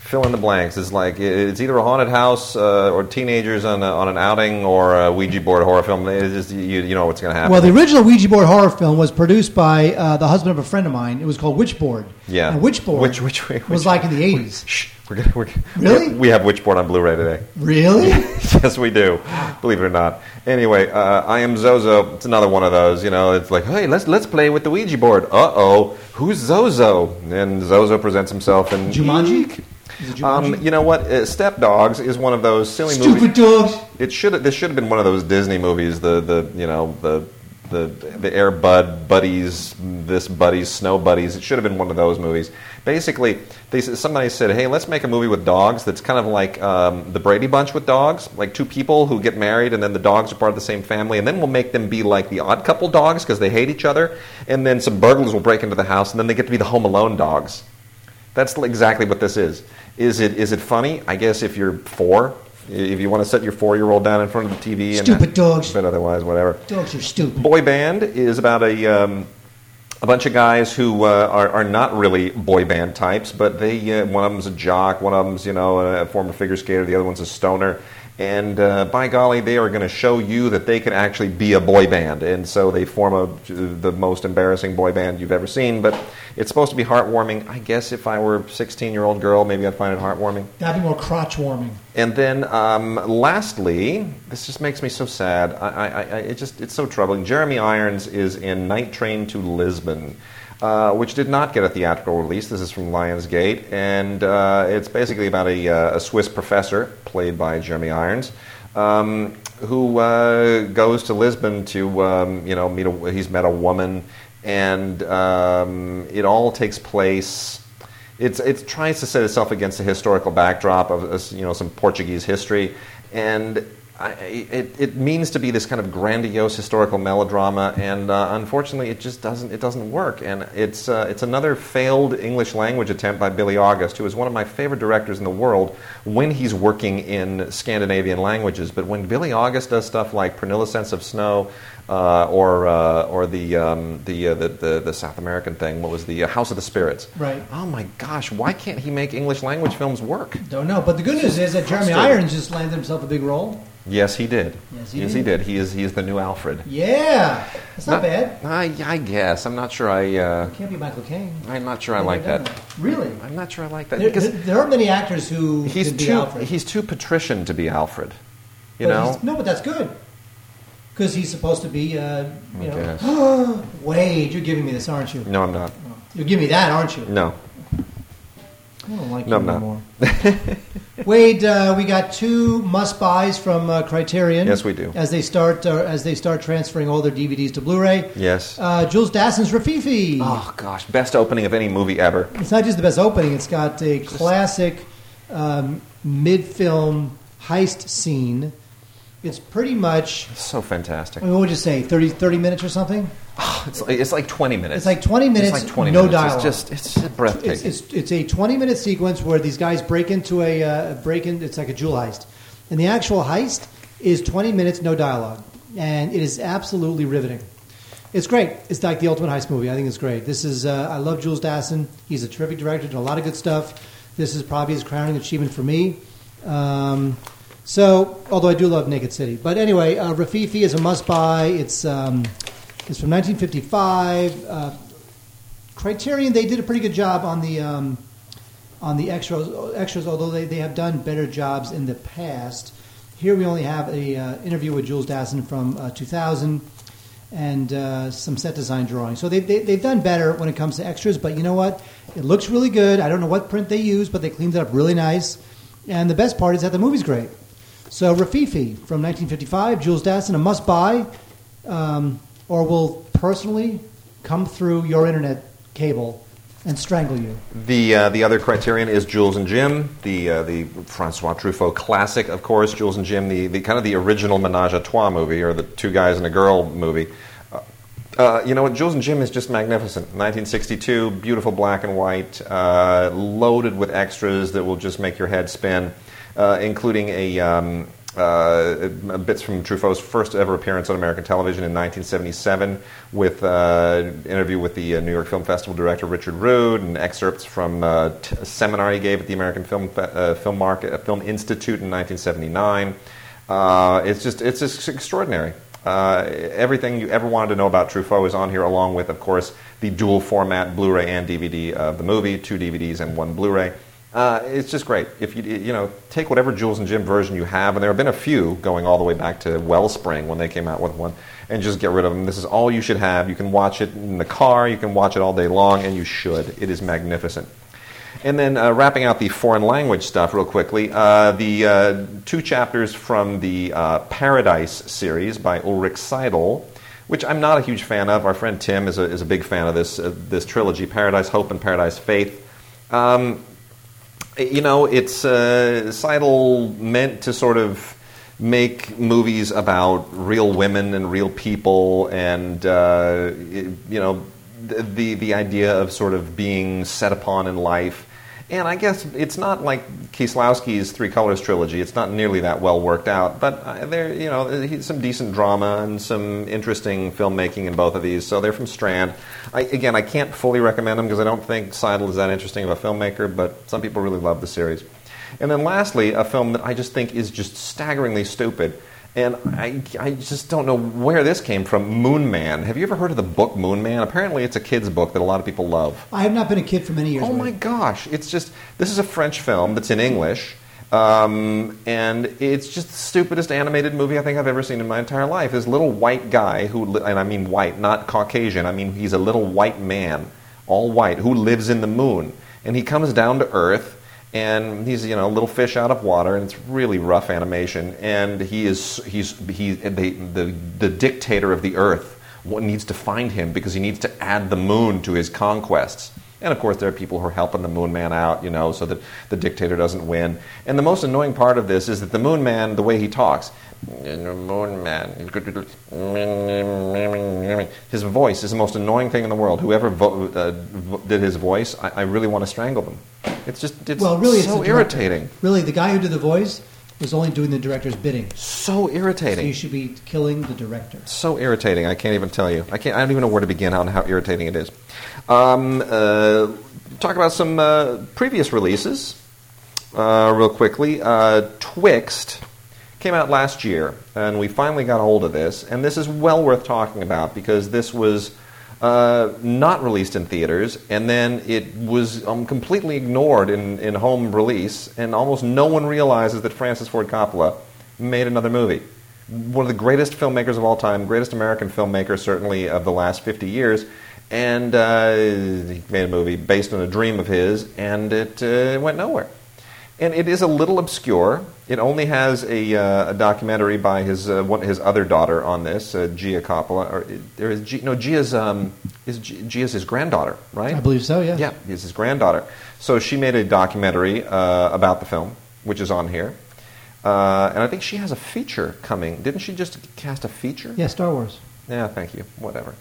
Fill in the blanks. It's like it's either a haunted house uh, or teenagers on, a, on an outing or a Ouija board horror film. It's just, you, you know what's going to happen. Well, the original Ouija board horror film was produced by uh, the husband of a friend of mine. It was called Witchboard. Yeah. And Witchboard Which- which- which- was like in the 80s. Shh, we're gonna, we're, Really? We have Witchboard on Blu-ray today. Really? *laughs* yes, we do. Believe it or not. Anyway, uh, I am Zozo. It's another one of those. You know, it's like, hey, let's let's play with the Ouija board. Uh oh, who's Zozo? And Zozo presents himself in Jumanji? Is it Jumanji? Um, you know what? Uh, Step Dogs is one of those silly Stupid movies. Stupid dogs. It should this should have been one of those Disney movies. The the you know the the the Air Bud buddies, this buddies, snow buddies. It should have been one of those movies. Basically, they somebody said, "Hey, let's make a movie with dogs that's kind of like um, the Brady Bunch with dogs, like two people who get married and then the dogs are part of the same family, and then we'll make them be like the Odd Couple dogs because they hate each other, and then some burglars will break into the house, and then they get to be the Home Alone dogs." That's exactly what this is. Is it is it funny? I guess if you're four, if you want to set your four year old down in front of the TV, Stupid and, dogs. but otherwise, whatever. Dogs are stupid. Boy band is about a um, a bunch of guys who uh, are, are not really boy band types, but they uh, one of them's a jock, one of them's you know a former figure skater, the other one's a stoner, And uh, by golly, they are going to show you that they can actually be a boy band. And so they form a, the most embarrassing boy band you've ever seen. But it's supposed to be heartwarming. I guess if I were a 16 year old girl, maybe I'd find it heartwarming. That'd be more crotch warming. And then, um, lastly, this just makes me so sad. I, I, I, it just it's so troubling. Jeremy Irons is in Night Train to Lisbon. Uh, which did not get a theatrical release. This is from Lionsgate, and uh, it's basically about a, uh, a, Swiss professor, played by Jeremy Irons, um, who uh, goes to Lisbon to, um, you know, meet a, he's met a woman, and um, it all takes place. It's, it tries to set itself against a historical backdrop of, you know, some Portuguese history, and I, it, it means to be this kind of grandiose historical melodrama, and uh, unfortunately, it just doesn't it doesn't work. And it's uh, it's another failed English language attempt by Bille August, who is one of my favorite directors in the world when he's working in Scandinavian languages. But when Bille August does stuff like Pernilla Sense of Snow, uh, or uh, or the um, the, uh, the, the the South American thing. What was the uh, House of the Spirits? Right. Oh my gosh, why can't he make English language films work? Don't know. But the good news is that Jeremy Irons just landed himself a big role. Yes, he did. Yes, he yes, did. he did. He is he is the new Alfred. Yeah, it's not, bad. I, I guess I'm not sure. I uh, Can't be Michael Caine. I'm not sure I like done that. Really? I'm not sure I like that There, because there, aren't many actors who he's too Alfred. he's too patrician to be Alfred. You But know. no, but that's good because he's supposed to be. Uh, you I know, guess. *gasps* Wade, you're giving me this, aren't you? No, I'm not. You're giving me that, aren't you? No. I don't like No, you I'm not. anymore. *laughs* Wade, uh, we got two must buys from uh, Criterion. Yes, we do. As they start, uh, as they start transferring all their DVDs to Blu-ray. Yes. Uh, Jules Dassin's Rififi. oh gosh, best opening of any movie ever. It's not just the best opening; it's got a classic um, mid-film heist scene. It's pretty much. So fantastic. I mean, what would you say? 30, 30 minutes or something? *sighs* It's like, it's like 20 minutes. It's like 20 minutes, It's like 20 no minutes. dialogue. It's just it's just breathtaking. It's, it's, it's a 20 minute sequence where these guys break into a uh, break in. It's like a jewel heist, and the actual heist is 20 minutes, no dialogue, and it is absolutely riveting. It's great. It's like the ultimate heist movie. I think it's great. This is. Uh, I love Jules Dassin. He's a terrific director. Done a lot of good stuff. This is probably his crowning achievement for me. Um, so, although I do love Naked City, but anyway, uh, Rififi is a must-buy. It's um, it's from 1955. Uh, Criterion they did a pretty good job on the um, on the extras. Extras, although they, they have done better jobs in the past. Here we only have a uh, interview with Jules Dassin from uh, 2000 and uh, some set design drawings. So they, they, they've done better when it comes to extras. But you know what? It looks really good. I don't know what print they use, but they cleaned it up really nice. And the best part is that the movie's great. So Rififi from 1955, Jules Dassin, a must buy, um, or will personally come through your internet cable and strangle you. The uh, the other criterion is Jules and Jim, the uh, the Francois Truffaut classic, of course. Jules and Jim, the, the kind of the original Menage a Trois movie, or the two guys and a girl movie. Uh, uh, you know what? Jules and Jim is just magnificent. 1962, beautiful black and white, uh, loaded with extras that will just make your head spin, uh, including a. Um, uh, bits from Truffaut's first ever appearance on American television in 1977, with uh, interview with the uh, New York Film Festival director Richard Roud, and excerpts from uh, a seminar he gave at the American Film uh, Film Market uh, Film Institute in 1979. Uh, it's just it's just extraordinary. Everything you ever wanted to know about Truffaut is on here, along with, of course, the dual format Blu-ray and DVD of the movie, two DVDs and one Blu-ray. Uh, it's just great. If you you know take whatever Jules and Jim version you have, and there have been a few going all the way back to Wellspring when they came out with one, and just get rid of them. This is all you should have. You can watch it in the car, you can watch it all day long, and you should. It is magnificent. And then uh, wrapping out the foreign language stuff real quickly, uh, the uh, two chapters from the uh, Paradise series by Ulrich Seidl, which I'm not a huge fan of. Our friend Tim is a, is a big fan of this uh, this trilogy, Paradise Hope and Paradise Faith. Um, you know, it's uh, Seidl meant to sort of make movies about real women and real people, and uh, you know, the the idea of sort of being set upon in life. And I guess it's not like Kieslowski's Three Colors trilogy. It's not nearly that well worked out, but uh, there, you know, some decent drama and some interesting filmmaking in both of these. So they're from Strand. I, again, I can't fully recommend them because I don't think Seidl is that interesting of a filmmaker, but some people really love the series. And then lastly, a film that I just think is just staggeringly stupid. And I, I just don't know where this came from. Moon Man. Have you ever heard of the book Moon Man? Apparently, it's a kid's book that a lot of people love. I have not been a kid for many years. Oh my gosh! It's just this is a French film that's in English, um, and it's just the stupidest animated movie I think I've ever seen in my entire life. This little white guy who, and I mean white, not Caucasian. I mean he's a little white man, all white, who lives in the moon, and he comes down to Earth. And he's you know a little fish out of water, and it's really rough animation. And he is he's he the the, the dictator of the Earth needs to find him because he needs to add the moon to his conquests. And of course, there are people who are helping the Moon Man out, you know, so that the dictator doesn't win. And the most annoying part of this is that the Moon Man, the way he talks, Moon Man, his voice is the most annoying thing in the world. Whoever vo- uh, vo- did his voice, I, I really want to strangle them. It's just, it's Well, really, it's so director. irritating. Really, the guy who did the voice was only doing the director's bidding. So So irritating. you should be killing the director. so irritating. I can't even tell you. I can't. I don't even know where to begin on how irritating it is. Um, uh, talk about some uh, previous releases, uh, real quickly. Uh, Twixt came out last year, and we finally got a hold of this. And this is well worth talking about because this was. Uh, not released in theaters, and then it was um, completely ignored in, in home release, and almost no one realizes that Francis Ford Coppola made another movie one of the greatest filmmakers of all time, greatest American filmmaker certainly of the last 50 years. And uh, he made a movie based on a dream of his, and it uh, went nowhere. And it is a little obscure. It only has a, uh, a documentary by his uh, one, his other daughter on this, uh, Gia Coppola. Or there is G, no Gia's um, is G, Gia's his granddaughter, right? I believe so. Yeah. Yeah, he's his granddaughter. So she made a documentary uh, about the film, which is on here. Uh, and I think she has a feature coming. Didn't she just cast a feature? Yeah. Star Wars. Yeah, thank you. Whatever.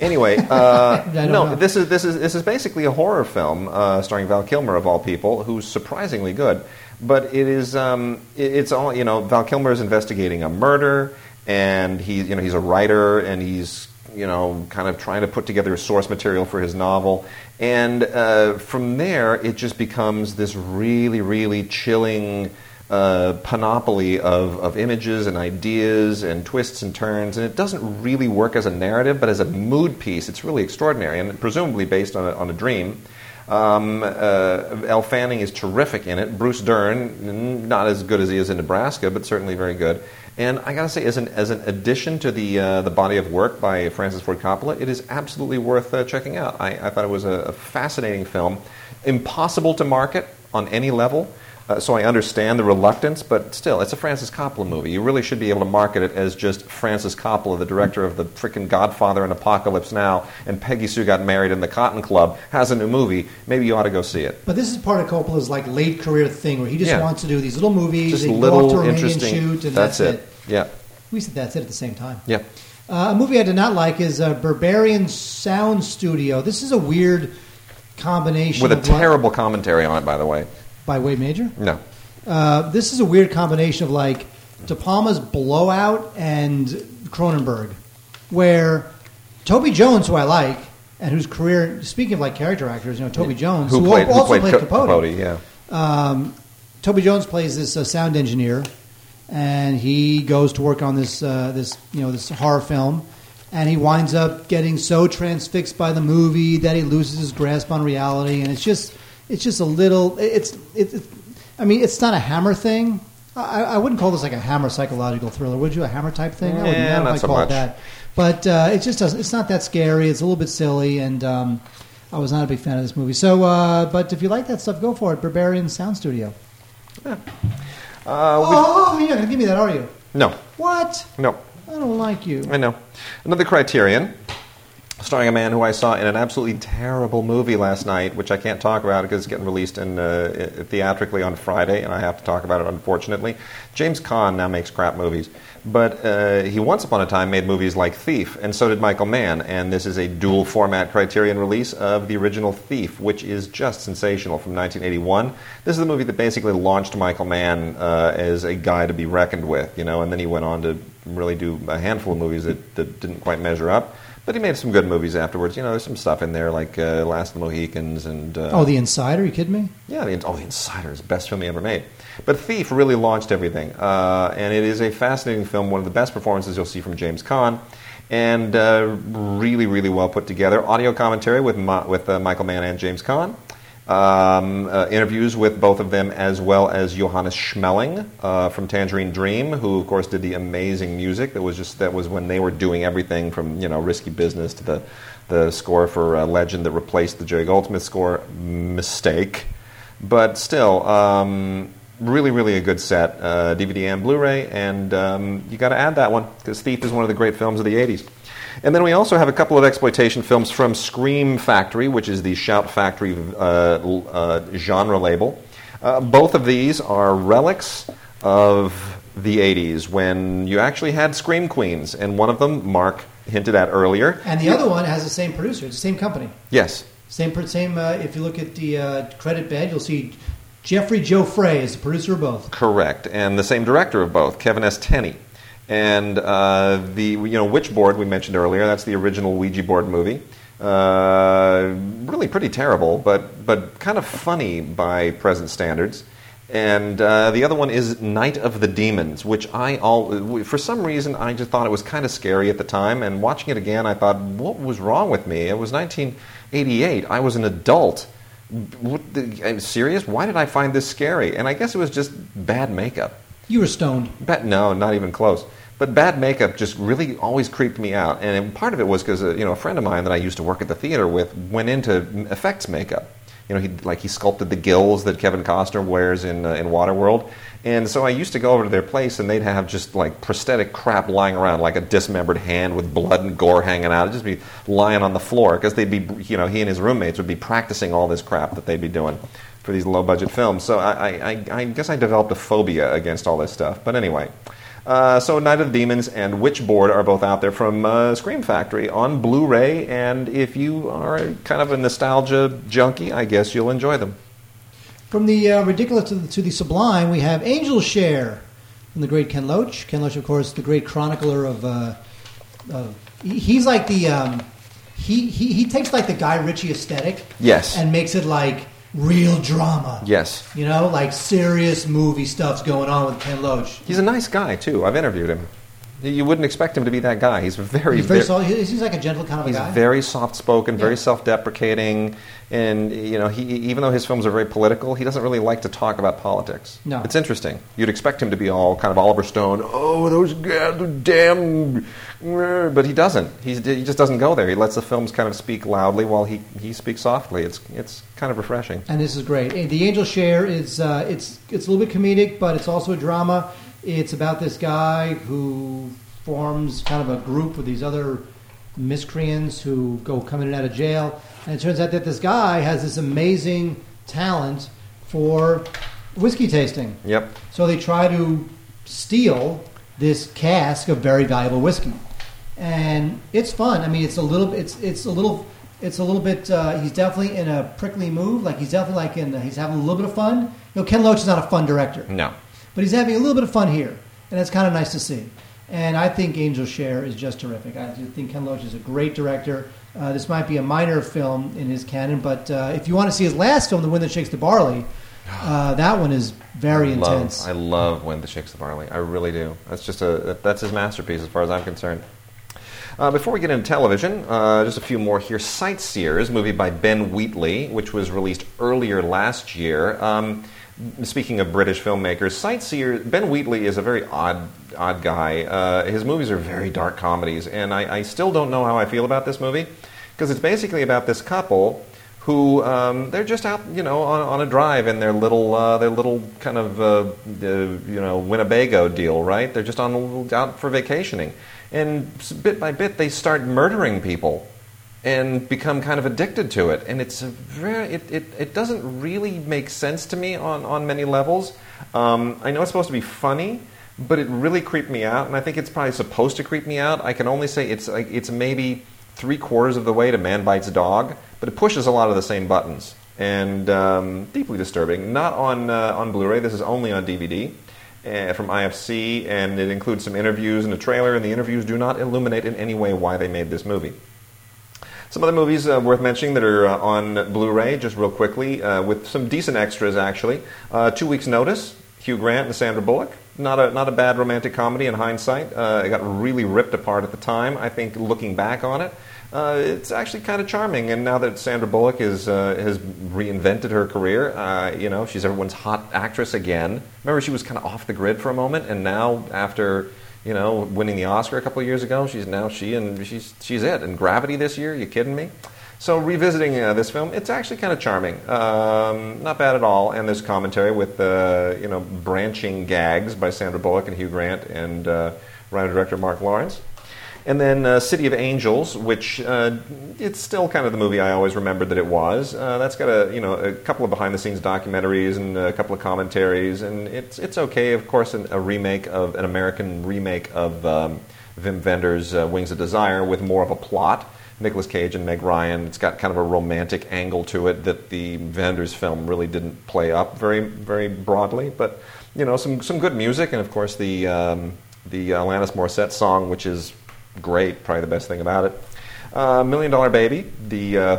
Anyway, *laughs* uh, no, know. this is this is this is basically a horror film uh, starring Val Kilmer of all people, who's surprisingly good. But it is um, it- it's all you know. Val Kilmer is investigating a murder, and he you know he's a writer, and he's you know kind of trying to put together source material for his novel. And uh, from there, it just becomes this really really chilling uh, panoply of, of images and ideas and twists and turns, and it doesn't really work as a narrative, but as a mood piece, it's really extraordinary, and presumably based on a, on a dream. Um, uh, Fanning is terrific in it. Bruce Dern, not as good as he is in Nebraska, but certainly very good. And I gotta say, as an as an addition to the uh, the body of work by Francis Ford Coppola, it is absolutely worth uh, checking out. I, I thought it was a, a fascinating film, impossible to market on any level. Uh, so I understand the reluctance, but still, it's a Francis Coppola movie. You really should be able to market it as just Francis Coppola, the director of the freaking Godfather and Apocalypse Now, and Peggy Sue Got Married in the Cotton Club, has a new movie. Maybe you ought to go see it. But this is part of Coppola's like late career thing, where he just Yeah. wants to do these little movies. Just go little to Romania and interesting. shoot, and that's, that's, it. Yeah, We said that's it at the same time. yeah. Uh, a movie I did not like is uh, Berberian Sound Studio. This is a weird combination With a terrible commentary on it, by the way. By Wade Major. No. Uh, this is a weird combination of like De Palma's Blowout and Cronenberg, where Toby Jones, who I like, and whose career, speaking of like character actors, you know, Toby Jones, Who played, also who played played Co- Capote. Capote, yeah. Um, Toby Jones plays this uh, sound engineer, and he goes to work on this uh, this you know this horror film, and he winds up getting so transfixed by the movie that he loses his grasp on reality, and it's just it's just a little it's it's, it's I mean it's not a Hammer thing. I, I wouldn't call this like a Hammer psychological thriller, would you? A Hammer type thing? I wouldn't, I Yeah, don't not so call much. it that. But uh, it just doesn't. It's not that scary. It's a little bit silly, and um, I was not a big fan of this movie. So, uh, but if you like that stuff, go for it. Berberian Sound Studio. Uh, Oh, you're not going to give me that, are you? No, What? no. I don't like you. I know. Another Criterion, starring a man who I saw in an absolutely terrible movie last night, which I can't talk about because it's getting released in, uh, theatrically on Friday, and I have to talk about it, unfortunately. James Caan now makes crap movies, but uh, he once upon a time made movies like Thief, and so did Michael Mann, and this is a dual format Criterion release of the original Thief, which is just sensational from 1981. This is the movie that basically launched Michael Mann uh, as a guy to be reckoned with, you know, and then he went on to really do a handful of movies that, that didn't quite measure up. But he made some good movies afterwards. You know, there's some stuff in there like uh, Last of the Mohicans and uh, Oh, The Insider? you kidding me? yeah, the, oh, The Insider is the best film he ever made. But Thief really launched everything, uh, and it is a fascinating film. One of the best performances you'll see from James Caan, and uh, really, really well put together. Audio commentary with Ma- with uh, Michael Mann and James Caan. Um, uh, interviews with both of them, as well as Johannes Schmoelling uh, from Tangerine Dream, who of course did the amazing music. That was just that was when they were doing everything from you know Risky Business to the the score for uh, Legend that replaced the Jerry Goldsmith score. Mistake, but still, um, really, really a good set, uh, DVD and Blu-ray, and um, you got to add that one because Thief is one of the great films of the '80s. And then we also have a couple of exploitation films from Scream Factory, which is the Shout Factory uh, uh, genre label. Uh, both of these are relics of the 80s when you actually had Scream Queens, and one of them, Mark hinted at earlier. And the other one has the same producer, it's the same company. Yes, Same, same. Uh, if you look at the uh, credit bed, you'll see Jeffrey Joe Frey is the producer of both. correct. And the same director of both, Kevin S. Tenney. And uh, the you know Witchboard we mentioned earlier. That's the original Ouija board movie. Uh, really pretty terrible, but but kind of funny by present standards. And uh, the other one is Night of the Demons, which I all for some reason I just thought it was kind of scary at the time. And watching it again, I thought, what was wrong with me? It was 1988. I was an adult. What the, I'm serious. Why did I find this scary? And I guess it was just bad makeup. You were stoned. Bad, no, not even close. But bad makeup just really always creeped me out, and part of it was because uh, you know a friend of mine that I used to work at the theater with went into effects makeup. You know, he like he sculpted the gills that Kevin Costner wears in uh, in Waterworld, and so I used to go over to their place, and they'd have just like prosthetic crap lying around, like a dismembered hand with blood and gore hanging out. It'd just be lying on the floor because they'd be, you know, he and his roommates would be practicing all this crap that they'd be doing for these low budget films. So I, I, I, I guess I developed a phobia against all this stuff. But anyway. Uh, so Night of the Demons and Witchboard are both out there from uh, Scream Factory on Blu-ray, and if you are kind of a nostalgia junkie, I guess you'll enjoy them. From the uh, ridiculous to the, to the sublime, we have Angel Share from the great Ken Loach. Ken Loach, of course, the great chronicler of. Uh, of he- he's like the. Um, he, he, he takes like the Guy Ritchie aesthetic Yes. and makes it like real drama. Yes. You know, like serious movie stuff's going on with Ken Loach. He's a nice guy too. I've interviewed him. You wouldn't expect him to be that guy. He's very, He's very, very- he seems like a gentle kind of He's guy. very soft-spoken, very Yeah. self-deprecating, and you know, he even though his films are very political, he doesn't really like to talk about politics. No. it's interesting. You'd expect him to be all kind of Oliver Stone. Oh, those guys damn, uh," but he doesn't. He's, he just doesn't go there. He lets the films kind of speak loudly while he, he speaks softly. It's it's kind of refreshing. and this is great. The Angel Share is uh, it's it's a little bit comedic, but it's also a drama. It's about this guy who forms kind of a group with these other miscreants who go come in and out of jail, and it turns out that this guy has this amazing talent for whiskey tasting. Yep. So they try to steal this cask of very valuable whiskey, and it's fun. I mean, it's a little, it's it's a little, it's a little bit. Uh, he's definitely in a prickly move. Like he's definitely like in. He's having a little bit of fun. You know, Ken Loach is not a fun director, No. But he's having a little bit of fun here, and it's kind of nice to see. And I think Angel Share is just terrific. I think Ken Loach is a great director. Uh, this might be a minor film in his canon, but uh, if you want to see his last film, The Wind That Shakes the Barley, *sighs* uh, that one is very I love, intense. I love Wind That shakes the barley. I really do. That's just a that's his masterpiece as far as I'm concerned. Uh, before we get into television, uh, just a few more here. Sightseers, movie by Ben Wheatley, which was released earlier last year. Um, speaking of British filmmakers, sightseer Ben Wheatley is a very odd odd guy. Uh, his movies are very dark comedies, and I, I still don't know how I feel about this movie because it's basically about this couple who um, they're just out, you know, on, on a drive in their little, uh, their little kind of, uh, uh, you know, Winnebago deal, right? They're just on out for vacationing, and bit by bit they start murdering people, and become kind of addicted to it. And it's a very, it, it, it doesn't really make sense to me on, on many levels. Um, I know it's supposed to be funny, but it really creeped me out, and I think it's probably supposed to creep me out. I can only say it's like it's maybe three quarters of the way to Man Bites Dog, but it pushes a lot of the same buttons and um, deeply disturbing. Not on uh, on Blu-ray. This is only on DVD uh, from IFC, and it includes some interviews and a trailer. And the interviews do not illuminate in any way why they made this movie. Some other movies uh, worth mentioning that are uh, on Blu-ray, just real quickly, uh, with some decent extras actually. Uh, Two Weeks Notice, Hugh Grant and Sandra Bullock. Not a not a bad romantic comedy in hindsight. Uh, it got really ripped apart at the time. I think looking back on it, uh, it's actually kind of charming. And now that Sandra Bullock is, uh, has reinvented her career, uh, you know, she's everyone's hot actress again. Remember, she was kind of off the grid for a moment, and now after you know winning the Oscar a couple years ago, she's now she and she's she's it. And Gravity this year, you kidding me? So revisiting uh, this film, it's actually kind of charming, um, not bad at all. And there's commentary with uh, you know branching gags by Sandra Bullock and Hugh Grant and uh, writer director Marc Lawrence. And then uh, City of Angels, which uh, it's still kind of the movie I always remembered that it was. Uh, that's got a you know a couple of behind the scenes documentaries and a couple of commentaries, and it's it's okay. Of course, an, a remake of an American remake of um, Wim Wenders' uh, Wings of Desire with more of a plot. Nicolas Cage and Meg Ryan. It's got kind of a romantic angle to it that the Wenders film really didn't play up very very broadly, but you know some some good music, and of course the um, the Alanis Morissette song, which is great, probably the best thing about it. Uh, Million Dollar Baby, the uh,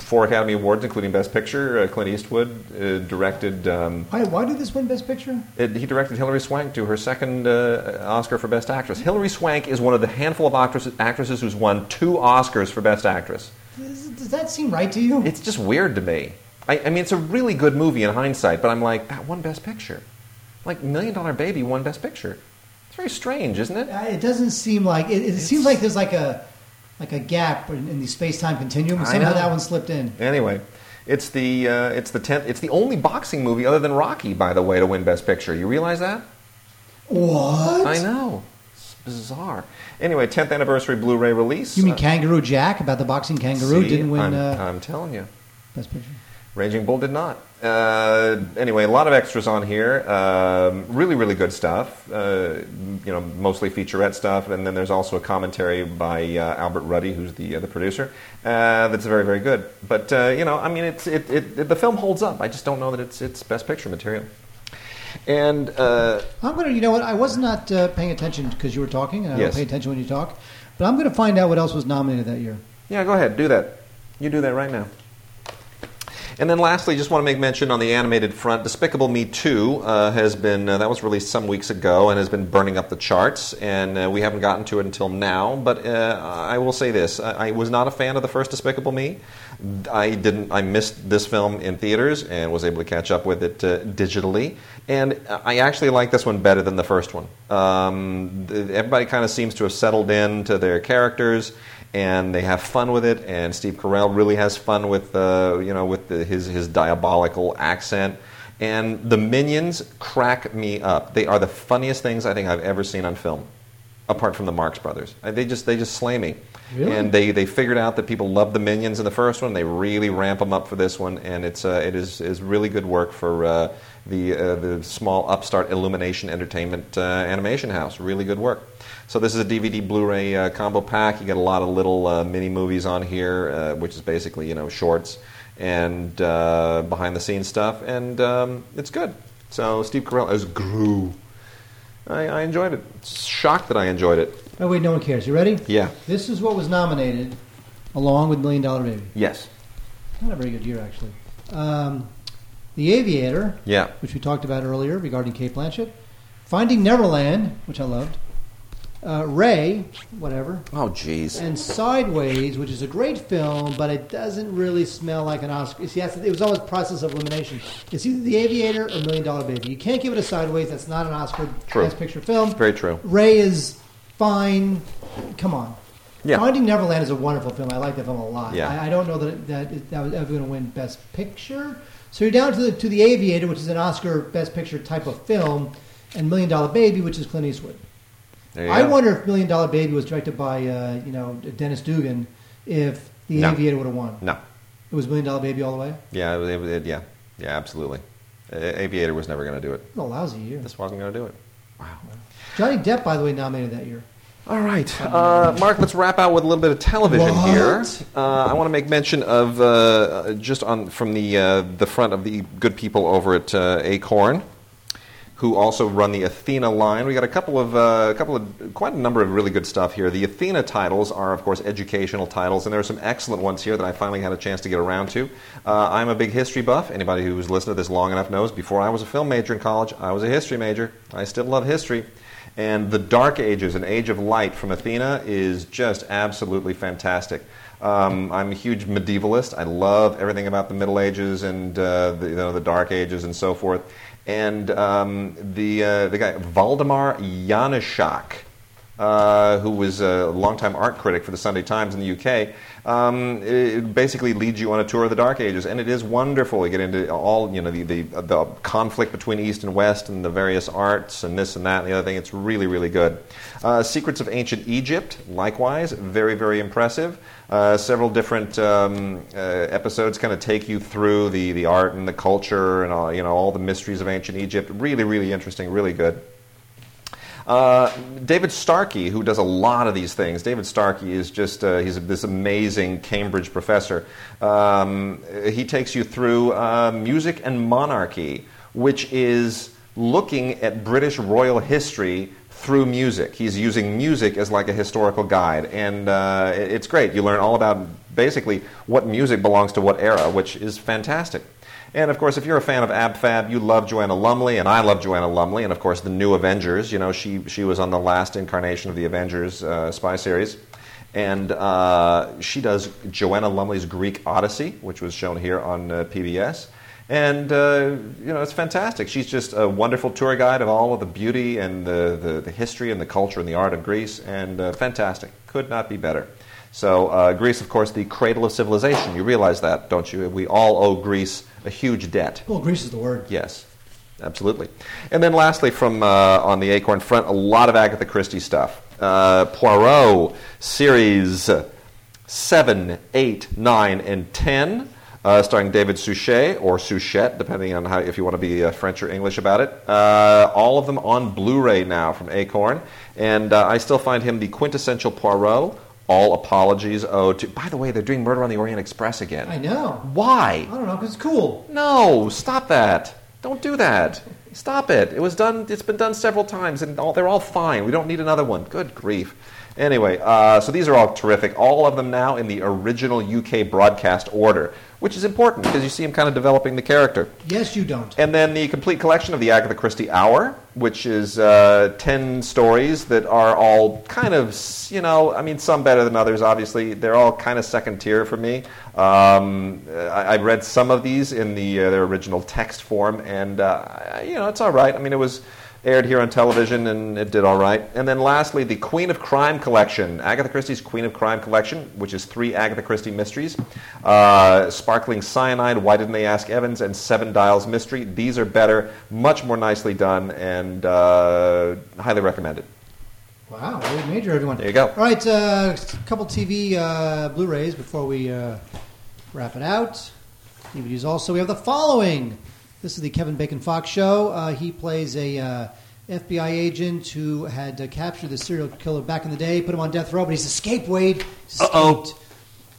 four Academy Awards, including Best Picture. Uh, Clint Eastwood uh, directed. Um, Why, why did this win Best Picture? it, he directed Hilary Swank to her second uh, Oscar for Best Actress. Hilary Swank is one of the handful of actresses, actresses who's won two Oscars for Best Actress. Does, does that seem right to you? It's just weird to me. I, I mean, it's a really good movie in hindsight, but I'm like, that won Best Picture. Like, Million Dollar Baby won Best Picture. It's very strange, isn't it? Uh, it doesn't seem like it, it seems like there's like a like a gap in, in the space time continuum. and I Somehow know. that one slipped in. Anyway, it's the uh, it's the tenth. It's the only boxing movie other than Rocky, by the way, to win Best Picture. You realize that? What? I know. It's bizarre. Anyway, 10th anniversary Blu-ray release. You mean Uh, Kangaroo Jack about the boxing kangaroo see, didn't win I'm, uh, I'm telling you. Best Picture? Raging Bull did not. Uh, anyway, a lot of extras on here. Um, really, really good stuff. Uh, you know, mostly featurette stuff, and then there's also a commentary by uh, Albert Ruddy, who's the uh, the producer. Uh, that's very, very good. But uh, you know, I mean, it's it, it, it the film holds up. I just don't know that it's it's best picture material. And uh, I'm gonna. You know what? I was not uh, paying attention because you were talking, and I Yes. don't pay attention when you talk. But I'm gonna find out what else was nominated that year. Yeah, go ahead, do that. You do that right now. And then lastly, just want to make mention on the animated front, Despicable Me 2 uh, has been, uh, that was released some weeks ago and has been burning up the charts, and uh, we haven't gotten to it until now. But uh, I will say this I, I was not a fan of the first Despicable Me. I didn't, I missed this film in theaters and was able to catch up with it uh, digitally. And I actually like this one better than the first one. Um, everybody kind of seems to have settled into their characters and they have fun with it. And Steve Carell really has fun with uh, you know with the, his his diabolical accent. And the minions crack me up. They are the funniest things I think I've ever seen on film, apart from the Marx Brothers. They just they just slay me. Really? And they, they figured out that people love the minions in the first one. They really ramp them up for this one, and it's uh, it is is really good work for uh, the uh, the small upstart Illumination Entertainment uh, animation house. Really good work. So this is a DVD Blu-ray uh, combo pack. You get a lot of little uh, mini movies on here, uh, which is basically you know shorts and uh, behind the scenes stuff, and um, it's good. So Steve Carell as Gru. I, I enjoyed it. Shocked that I enjoyed it. Oh wait, no one cares. You ready? Yeah. This is what was nominated, along with Million Dollar Baby. Yes. Not a very good year, actually. Um, the Aviator, Yeah. which we talked about earlier regarding Cate Blanchett. Finding Neverland, which I loved. Uh, Ray, whatever. Oh, jeez. And Sideways, which is a great film, but it doesn't really smell like an Oscar. See, it was always process of elimination. It's either The Aviator or Million Dollar Baby. You can't give it a Sideways. That's not an Oscar True. Best Picture film. Very true. Ray is fine. Come on. Yeah. Finding Neverland is a wonderful film. I like that film a lot. Yeah. I, I don't know that it, that it, that was ever going to win Best Picture. So you're down to the to the Aviator, which is an Oscar Best Picture type of film, and Million Dollar Baby, which is Clint Eastwood. I go. wonder if Million Dollar Baby was directed by uh, you know Dennis Dugan, if the No. Aviator would have won. No. It was Million Dollar Baby all the way. Yeah, it, was- it, yeah, yeah, absolutely. Aviator was never going to do it. It a lousy year. This wasn't going to do it. Wow. Johnny Depp, by the way, nominated that year. All right, uh, Mark. Let's wrap out with a little bit of television What? here. Uh, I want to make mention of uh, just on from the uh, the front of the good people over at uh, Acorn, who also run the Athena line. We got a couple of uh, a couple of quite a number of really good stuff here. The Athena titles are, of course, educational titles, and there are some excellent ones here that I finally had a chance to get around to. Uh, I'm a big history buff. Anybody who's listened to this long enough knows. Before I was a film major in college, I was a history major. I still love history. And the Dark Ages, an Age of Light from Athena, is just absolutely fantastic. Um, I'm a huge medievalist. I love everything about the Middle Ages and uh, the, you know, the Dark Ages and so forth and um, the uh, the guy Waldemar Januszczak, uh, who was a longtime art critic for the Sunday Times in the UK, um, it basically leads you on a tour of the Dark Ages, and it is wonderful. You get into all you know the, the, the conflict between East and West, and the various arts, and this and that, and the other thing. It's really really good. Uh, Secrets of Ancient Egypt, likewise, very very impressive. Uh, several different um, uh, episodes kind of take you through the, the art and the culture and all, you know all the mysteries of ancient Egypt. Really, really interesting, really good. Uh, David Starkey, who does a lot of these things. David Starkey is just uh, he's this amazing Cambridge professor. Um, he takes you through uh, music and monarchy, which is looking at British royal history through music. He's using music as like a historical guide, and uh, it's great. You learn all about basically what music belongs to what era, which is fantastic. And of course, if you're a fan of Ab Fab, you love Joanna Lumley, and I love Joanna Lumley, and of course, the new Avengers. You know, she she was on the last incarnation of the Avengers uh, spy series, and uh, she does Joanna Lumley's Greek Odyssey, which was shown here on uh, PBS. And, uh, you know, it's fantastic. She's just a wonderful tour guide of all of the beauty and the, the, the history and the culture and the art of Greece, and uh, fantastic. Could not be better. So, uh, Greece, of course, the cradle of civilization. You realize that, don't you? We all owe Greece a huge debt. Well, Greece is the word. Yes, absolutely. And then, lastly, from uh, on the Acorn front, a lot of Agatha Christie stuff. Uh, Poirot series seven, eight, nine, and ten uh, starring David Suchet or Suchet, depending on how if you want to be uh, French or English about it. Uh, all of them on Blu-ray now from Acorn, and uh, I still find him the quintessential Poirot. All apologies owed to. By the way, they're doing Murder on the Orient Express again. I know. Why? I don't know because it's cool. No, stop that. Don't do that. Stop it. It was done. It's been done several times, and all, they're all fine. We don't need another one. Good grief. Anyway, uh, so these are all terrific. All of them now in the original UK broadcast order which is important because you see him kind of developing the character. Yes, you don't. And then the complete collection of the Agatha Christie Hour, which is uh, 10 stories that are all kind of, you know, I mean, some better than others, obviously. They're all kind of second tier for me. Um, I, I, read some of these in the, uh, their original text form, and, uh, you know, it's all right. I mean, it was aired here on television and it did all right. And then lastly, the Queen of Crime collection, Agatha Christie's Queen of Crime collection, which is three Agatha Christie mysteries uh, Sparkling Cyanide, Why Didn't They Ask Evans, and Seven Dials Mystery. These are better, much more nicely done, and uh, highly recommended. Wow, Major, everyone. There you go. All right, uh, a couple TV uh, Blu rays before we uh, wrap it out. DVDs also. We have the following. This is the Kevin Bacon Fox show. Uh, he plays a uh, FBI agent who had uh, captured the serial killer back in the day, put him on death row, but he's escaped. Wade, he's escaped,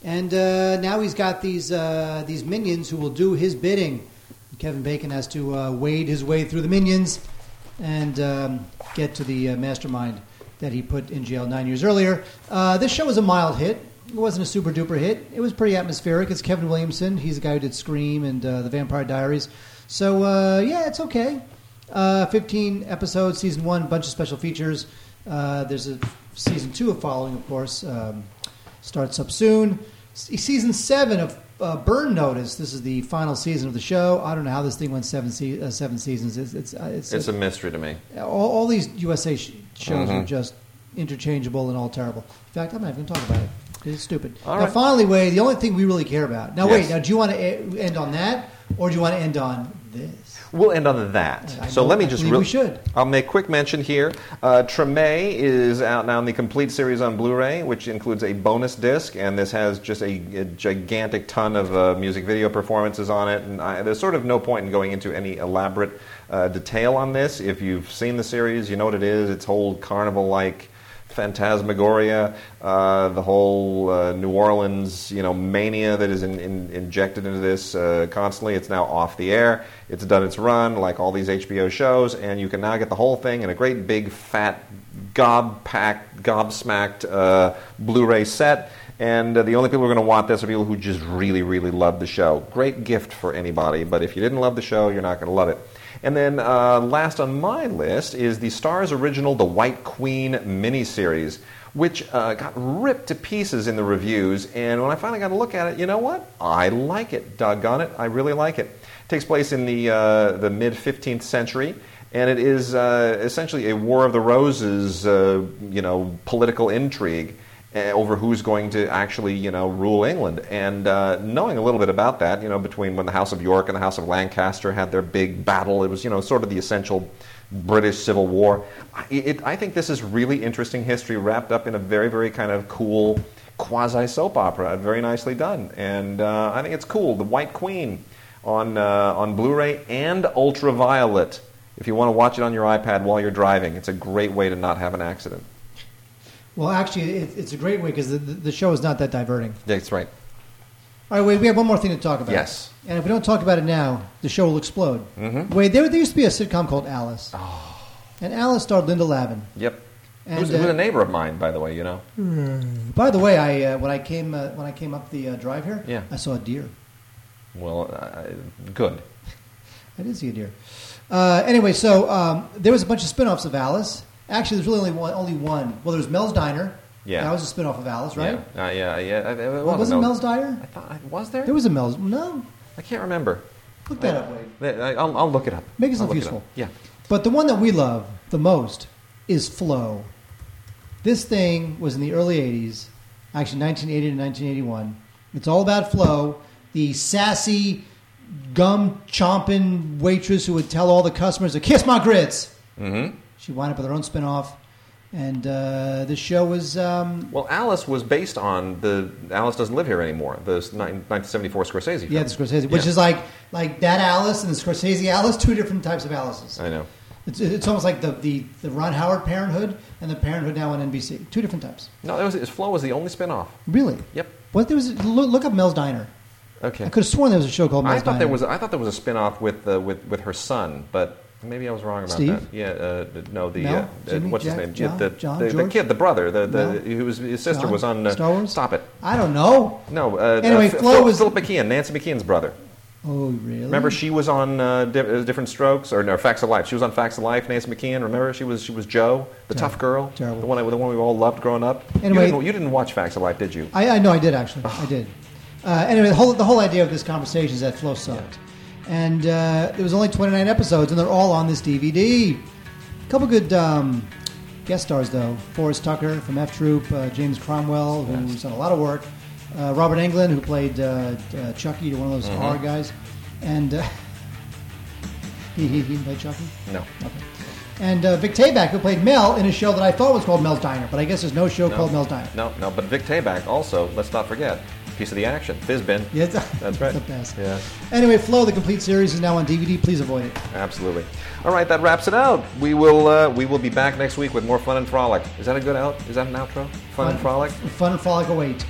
and uh, now he's got these uh, these minions who will do his bidding. Kevin Bacon has to uh, wade his way through the minions and um, get to the mastermind that he put in jail nine years earlier. this show was a mild hit. It wasn't a super duper hit. It was pretty atmospheric. It's Kevin Williamson. He's the guy who did Scream and The Vampire Diaries. So uh, yeah, it's okay. Uh, 15 episodes, season one, bunch of special features. Uh, there's a season two of following, of course, um, starts up soon. Season seven of uh, Burn Notice. This is the final season of the show. I don't know how this thing went seven se- uh, seven seasons. It's it's, uh, it's, it's a, a, mystery to me. All, all these USA sh- shows mm-hmm. are just interchangeable and all terrible. In fact, I'm not even going to talk about it. It's stupid. All now, right. finally, Wade, the only thing we really care about. Now, yes. wait. Now, do you want to end on that? Or do you want to end on this? We'll end on that. I so let me just. Re- we should. I'll make quick mention here. Uh, Treme is out now in the complete series on Blu-ray, which includes a bonus disc, and this has just a, a gigantic ton of uh, music video performances on it. And I, there's sort of no point in going into any elaborate uh, detail on this. If you've seen the series, you know what it is. It's whole carnival-like phantasmagoria, uh, the whole uh, New Orleans, you know, mania that is in, in, injected into this uh, constantly. It's now off the air. It's done its run, like all these HBO shows, and you can now get the whole thing in a great big fat gob packed, gobsmacked uh, Blu-ray set. And uh, the only people who are going to want this are people who just really, really love the show. Great gift for anybody, but if you didn't love the show, you're not going to love it. And then uh, last on my list is the Starz original The White Queen miniseries, which uh, got ripped to pieces in the reviews. And when I finally got a look at it, you know what? I like it. Doggone it. I really like it. It takes place in the, uh, the mid 15th century. And it is uh, essentially a War of the Roses, uh, you know, political intrigue over who's going to actually, you know, rule England. And uh, knowing a little bit about that, you know, between when the House of York and the House of Lancaster had their big battle, it was, you know, sort of the essential British Civil War. It, it, I think this is really interesting history wrapped up in a very, very kind of cool quasi soap opera. Very nicely done, and uh, I think it's cool. The White Queen on uh, on Blu-ray and Ultraviolet. If you want to watch it on your iPad while you're driving, it's a great way to not have an accident. Well, actually, it, it's a great way because the, the show is not that diverting. That's right. All right, Wade, we have one more thing to talk about. Yes. And if we don't talk about it now, the show will explode. Mm-hmm. Wade, there, there used to be a sitcom called Alice. Oh. And Alice starred Linda Lavin. Yep. And, who's, who's uh, a neighbor of mine, by the way, you know? By the way, I uh, when I came uh, when I came up the uh, drive here, Yeah. I saw a deer. Well, uh, good. *laughs* I did see a deer. Uh, anyway, so um, there was a bunch of spin-offs of Alice. Actually, there's really only one. Only one. Well, there's Mel's Diner. Yeah. that was a spin-off of Alice, right? Yeah, uh, yeah, yeah. It, it Well, wasn't Mel's Diner? I thought was there. There was a Mel's. No, I can't remember. look that up, Wade. I- I'll, I'll look it up. Make yourself look it useful. Yeah. But the one that we love the most is Flo. This thing was in the early 80s, actually 1980 to 1981. It's all about Flo, the sassy, gum chomping waitress who would tell all the customers to kiss my grits. Mm-hmm. She wound up with her own spin off. And uh, the show was. Um, Well, Alice was based on the Alice doesn't live here anymore. The 1974 Scorsese. Film. yeah, the Scorsese, which Yeah. is like like that Alice and the Scorsese Alice, two different types of Alices. I know. It's, it's almost like the, the, the Ron Howard Parenthood and the Parenthood now on NBC. Two different types. No, it was, it, Flo was the only spin-off. Really? Yep. What there was? Look, look up Mel's Diner. Okay. I could have sworn there was a show called I thought Diner. there was. I thought there was a spin-off with uh, with with her son, but maybe I was wrong about Steve? that. Yeah. Uh, no, the Mel? uh, uh, Jimmy? what's Jack? his name? John? the, John? the, the kid, the brother, the, the who was his sister John? was on uh, Star Wars? Stop it. I don't know. No. Uh, Anyway, uh, Flo Phil- was- Philip McKeon, Nancy McKeon's brother. Oh, really? Remember, she was on uh, di- uh, Different Strokes or no, Facts of Life. She was on Facts of Life. Nancy McKeon. Remember, she was she was Jo, the Terrible. tough girl, Terrible. the one the one we all loved growing up. Anyway- you didn't, you didn't watch Facts of Life, did you? I, I know I did actually. I did. Uh, anyway, the whole the whole idea of this conversation is that Flo sucked, and uh, there was only 29 episodes, and they're all on this DVD. A couple good um, guest stars though: Forrest Tucker from F Troop, uh, James Cromwell, who's done a lot of work, uh, Robert Englund, who played uh, uh, Chucky, to one of those Mm-hmm. horror guys, and uh, *laughs* he, he he played Chucky. No. And uh, Vic Tayback, who played Mel in a show that I thought was called Mel's Diner, but I guess there's no show No. called Mel's Diner. No, no, but Vic Tayback also. Let's not forget piece of the action. Fizzbin. *laughs* Yeah, That's right. the best. Yeah, Anyway, Flo, the complete series is now on DVD. Please avoid it. absolutely. All right, that wraps it out. We will uh, we will be back next week with more fun and frolic. Is that a good out? Is that an outro? Fun, and frolic. Fun and frolic await.